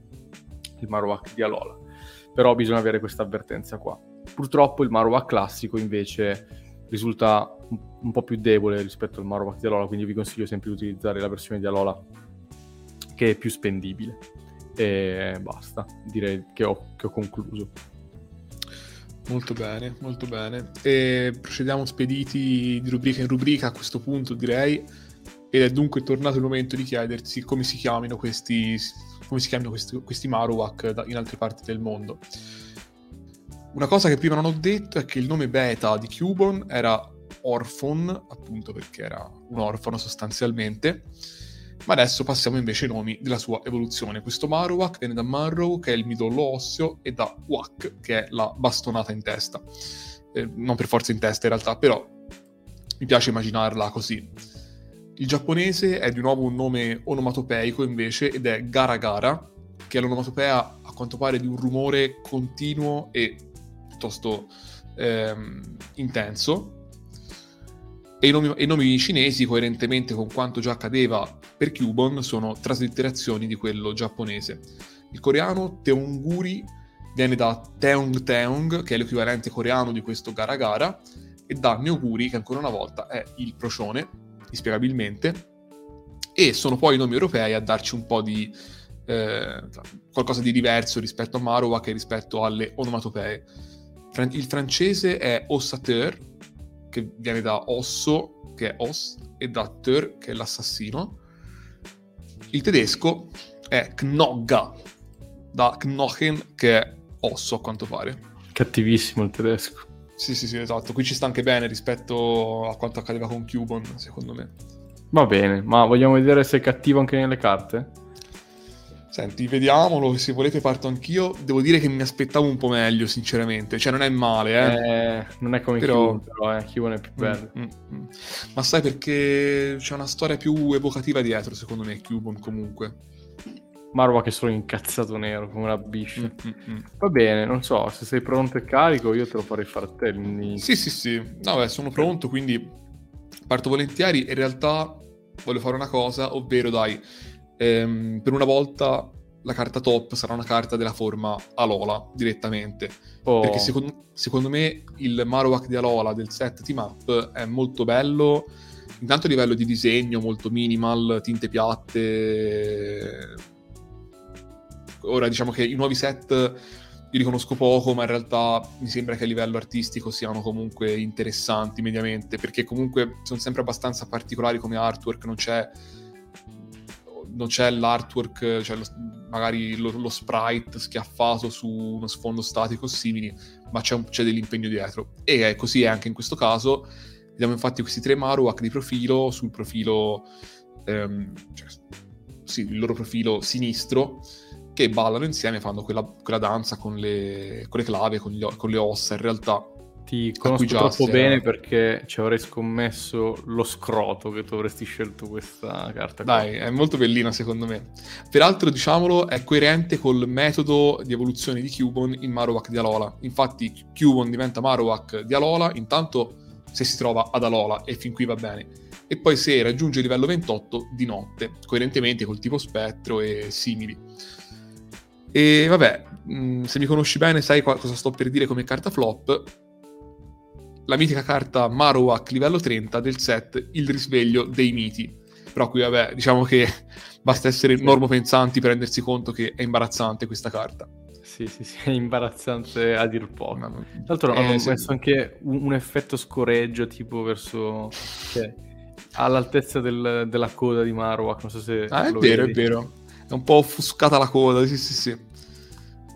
Il Marowak di Alola. Però bisogna avere questa avvertenza qua. Purtroppo il Marowak classico invece risulta un, un po' più debole rispetto al Marowak di Alola, quindi vi consiglio sempre di utilizzare la versione di Alola che è più spendibile. E basta, direi che ho, che ho concluso. Molto bene, molto bene. E procediamo spediti di rubrica in rubrica a questo punto, direi. Ed è dunque tornato il momento di chiedersi come si chiamino questi, come si chiamino questi, questi Marowak in altre parti del mondo. Una cosa che prima non ho detto è che il nome beta di Cubon era Orphon, appunto perché era un orfano sostanzialmente ma adesso passiamo invece ai nomi della sua evoluzione. Questo Marowak viene da Marrow, che è il midollo osseo, e da Wak, che è la bastonata in testa. Eh, non per forza in testa in realtà, però mi piace immaginarla così. Il giapponese è di nuovo un nome onomatopeico invece ed è Gara Gara, che è l'onomatopea a quanto pare di un rumore continuo e piuttosto ehm, intenso e i nomi, i nomi, cinesi, coerentemente con quanto già accadeva per Cubon, sono traslitterazioni di quello giapponese. Il coreano Teonguri viene da Teong Teong, che è l'equivalente coreano di questo Gara Gara, e da Neoguri, che ancora una volta è il procione, inspiegabilmente, e sono poi i nomi europei a darci un po' di eh, qualcosa di diverso rispetto a Marowak e rispetto alle onomatopee. Il francese è Ossateur, che viene da osso, che è os, e da ter, che è l'assassino. Il tedesco è knogga, da knochen, che è osso a quanto pare. Cattivissimo il tedesco. Sì, sì, sì, esatto. Qui ci sta anche bene rispetto a quanto accadeva con Cubon, secondo me. Va bene, ma vogliamo vedere se è cattivo anche nelle carte? Senti, vediamolo, se volete parto anch'io. Devo dire che mi aspettavo un po' meglio, sinceramente. Cioè, non è male, eh. eh non è come però... Chiun, però, eh. Chiun è più mm, bello. Mm, mm, mm. Ma sai perché c'è una storia più evocativa dietro, secondo me, Cubon, comunque. Marva che sono incazzato nero, come una biscia. Mm, mm, Va bene, non so, se sei pronto e carico, io te lo farei fare a te. Quindi... Sì, sì, sì. No, beh, sono pronto, quindi parto volentieri. In realtà voglio fare una cosa, ovvero, dai ehm, per una volta la carta top sarà una carta della forma Alola direttamente. Oh. Perché secondo, secondo, me il Marowak di Alola del set team up è molto bello. Intanto a livello di disegno, molto minimal, tinte piatte. Ora diciamo che i nuovi set io li conosco poco, ma in realtà mi sembra che a livello artistico siano comunque interessanti mediamente, perché comunque sono sempre abbastanza particolari come artwork, non c'è non c'è l'artwork, cioè lo, magari lo, lo, sprite schiaffato su uno sfondo statico simili, ma c'è, un, c'è dell'impegno dietro. E è così è anche in questo caso. Vediamo infatti questi tre Marowak di profilo, sul profilo, ehm, cioè, sì, il loro profilo sinistro, che ballano insieme, fanno quella, quella danza con le, con le clave, con, gli, con le ossa in realtà ti conosco troppo bene perché ci avrei scommesso lo scroto che tu avresti scelto questa carta. Dai, è molto bellina secondo me. Peraltro, diciamolo, è coerente col metodo di evoluzione di Cubon in Marowak di Alola. Infatti, Cubon diventa Marowak di Alola intanto se si trova ad Alola e fin qui va bene. E poi se raggiunge il livello 28 di notte, coerentemente col tipo spettro e simili. E vabbè, mh, se mi conosci bene sai cosa sto per dire come carta flop la mitica carta Marowak livello 30 del set Il risveglio dei miti. Però qui, vabbè, diciamo che basta essere normopensanti per rendersi conto che è imbarazzante questa carta. Sì, sì, sì, è imbarazzante a dir poco. Tra l'altro eh, hanno sì. messo anche un, un, effetto scoreggio tipo verso... Cioè, all'altezza del, della coda di Marowak, non so se... Ah, è vero, vedi. è vero. È un po' offuscata la coda, sì, sì, sì.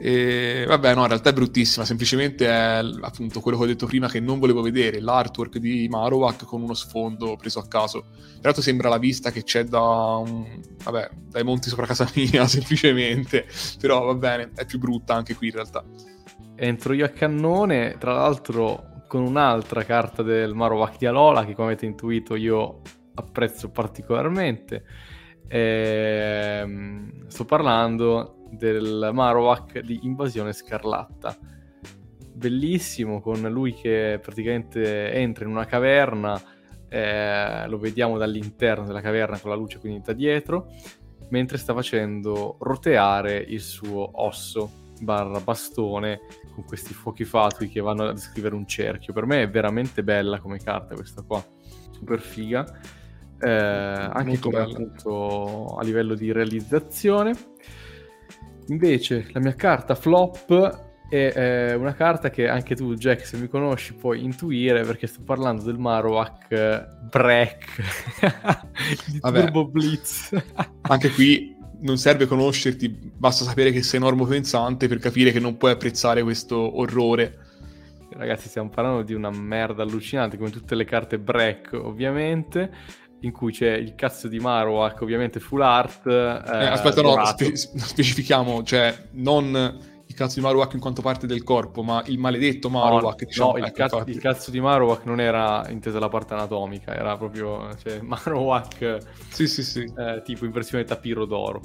E vabbè, no, in realtà è bruttissima, semplicemente è appunto quello che ho detto prima che non volevo vedere, l'artwork di Marowak con uno sfondo preso a caso. Peraltro sembra la vista che c'è da un, vabbè, dai monti sopra casa mia, semplicemente, però va bene, è più brutta anche qui in realtà. Entro io a cannone, tra l'altro con un'altra carta del Marowak di Alola che come avete intuito io apprezzo particolarmente. Ehm, sto parlando del Marowak di Invasione Scarlatta. Bellissimo, con lui che praticamente entra in una caverna, eh, lo vediamo dall'interno della caverna con la luce quindi da dietro, mentre sta facendo roteare il suo osso barra bastone con questi fuochi fatui che vanno a descrivere un cerchio. Per me è veramente bella come carta questa qua, super figa. Eh, anche come appunto a livello di realizzazione Invece la mia carta flop è eh, una carta che anche tu, Jack, se mi conosci, puoi intuire perché sto parlando del Marowak Break di Vabbè, Turbo Blitz. anche qui non serve conoscerti, basta sapere che sei normopensante per capire che non puoi apprezzare questo orrore. Ragazzi, stiamo parlando di una merda allucinante, come tutte le carte break, ovviamente in cui c'è il cazzo di Marowak, ovviamente full art. Eh, eh, aspetta, no, spe- specifichiamo, cioè non il cazzo di Marowak in quanto parte del corpo, ma il maledetto Marowak. No, diciamo, no il, ecco, cazzo, il, cazzo, di Marowak non era intesa la parte anatomica, era proprio cioè, Marowak sì, sì, sì. Eh, tipo in versione tapiro d'oro.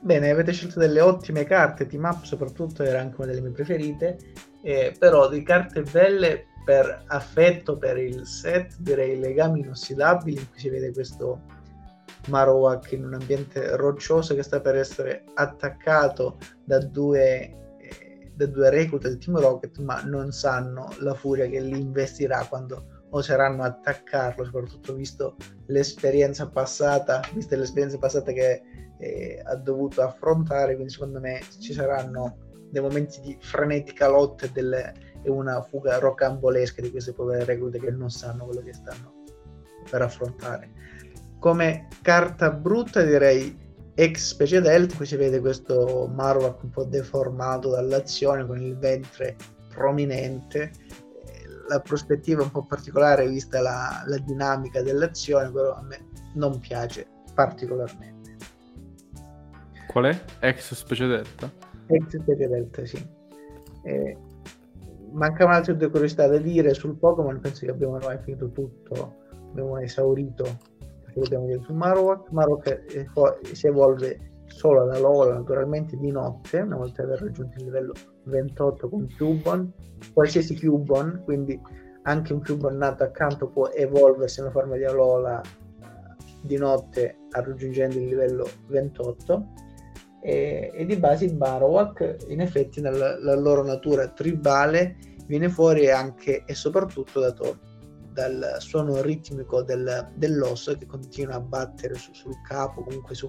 Bene, avete scelto delle ottime carte, Team Up soprattutto era anche una delle mie preferite, eh, però di carte belle per affetto per il set, direi legami inossidabili, in cui si vede questo Marowak in un ambiente roccioso che sta per essere attaccato da due, eh, da due reclute del Team Rocket, ma non sanno la furia che li investirà quando oseranno attaccarlo, soprattutto visto l'esperienza passata, viste l'esperienza passata che eh, ha dovuto affrontare, quindi secondo me ci saranno dei momenti di frenetica lotta e delle e una fuga rocambolesca di queste povere reclute che non sanno quello che stanno per affrontare. Come carta brutta direi ex specie delta, qui si vede questo Marowak un po' deformato dall'azione con il ventre prominente, la prospettiva un po' particolare vista la, la dinamica dell'azione, però a me non piace particolarmente. Qual è? Ex specie delta? Ex specie delta, sì. Eh, mancavano altre due curiosità da dire sul Pokémon, penso che abbiamo ormai finito tutto, abbiamo esaurito perché dobbiamo dire su Marowak. Marowak si evolve solo alla Lola, naturalmente di notte, una volta aver raggiunto il livello 28 con Cubon, qualsiasi Cubon, quindi anche un Cubon nato accanto può evolversi una forma di Alola di notte raggiungendo il livello 28 e, e di base il Marowak in effetti nella loro natura tribale viene fuori anche e soprattutto dato dal suono ritmico del, dell'osso che continua a battere su, sul capo comunque su,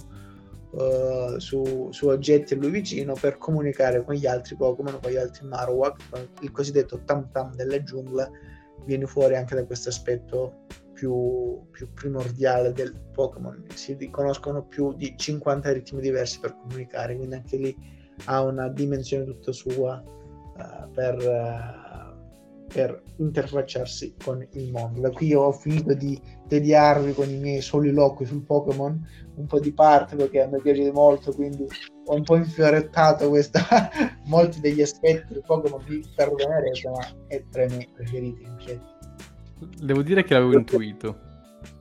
uh, su, su, oggetti a lui vicino per comunicare con gli altri Pokémon con gli altri Marowak. Il cosiddetto tam tam della giungla viene fuori anche da questo aspetto più, più primordiale del Pokémon. Si conoscono più di 50 ritmi diversi per comunicare, quindi anche lì ha una dimensione tutta sua uh, per, uh, per, interfacciarsi con il mondo. Da qui ho finito di tediarvi con i miei soliloqui sul Pokémon, un po' di parte perché a me piace molto, quindi ho un po' infiorettato questa, molti degli aspetti del Pokémon vi perdonerete, ma è tra i miei preferiti. Invece. Devo dire che l'avevo intuito.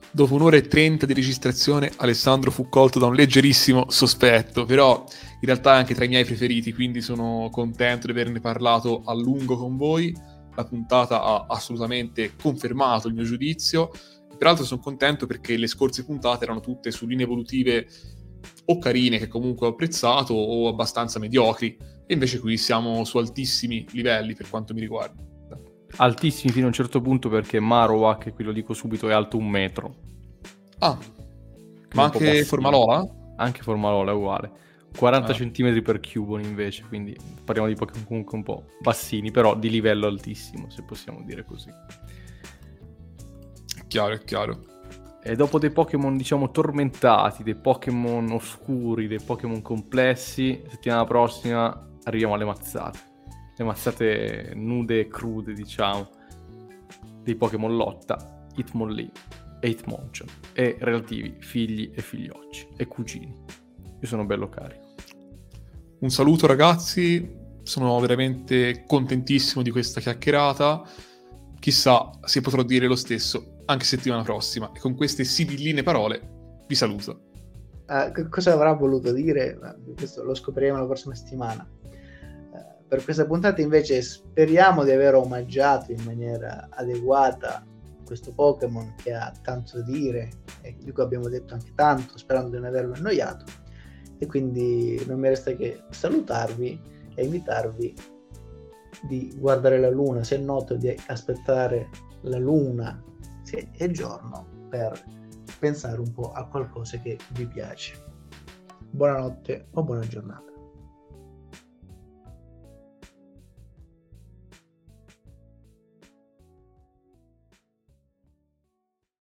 Dopo un'ora e trenta di registrazione, Alessandro fu colto da un leggerissimo sospetto, però in realtà è anche tra i miei preferiti, quindi sono contento di averne parlato a lungo con voi. La puntata ha assolutamente confermato il mio giudizio. Peraltro sono contento perché le scorse puntate erano tutte su linee evolutive o carine che comunque ho apprezzato o abbastanza mediocri e invece qui siamo su altissimi livelli per quanto mi riguarda altissimi fino a un certo punto perché Marowak, qui lo dico subito, è alto un metro. Ah, ma anche Formalola? Anche Formalola è uguale. 40 ah. cm per Cubone invece, quindi parliamo di Pokémon comunque un po' bassini, però di livello altissimo, se possiamo dire così. Chiaro, è chiaro. E dopo dei Pokémon, diciamo, tormentati, dei Pokémon oscuri, dei Pokémon complessi, settimana prossima arriviamo alle mazzate le mazzate nude e crude, diciamo, dei Pokémon lotta, Hitmonlee e Hitmonchan e relativi figli e figliocci e cugini. Io sono bello carico. Un saluto ragazzi, sono veramente contentissimo di questa chiacchierata. Chissà se potrò dire lo stesso anche settimana prossima. E con queste sibilline parole vi saluto. Uh, cosa avrà voluto dire? Questo lo scopriremo la prossima settimana per questa puntata invece speriamo di aver omaggiato in maniera adeguata questo Pokémon che ha tanto da dire e di cui abbiamo detto anche tanto sperando di non averlo annoiato. E quindi non mi resta che salutarvi e invitarvi di guardare la luna se è noto di aspettare la luna se è giorno per pensare un po' a qualcosa che vi piace. Buonanotte o buona giornata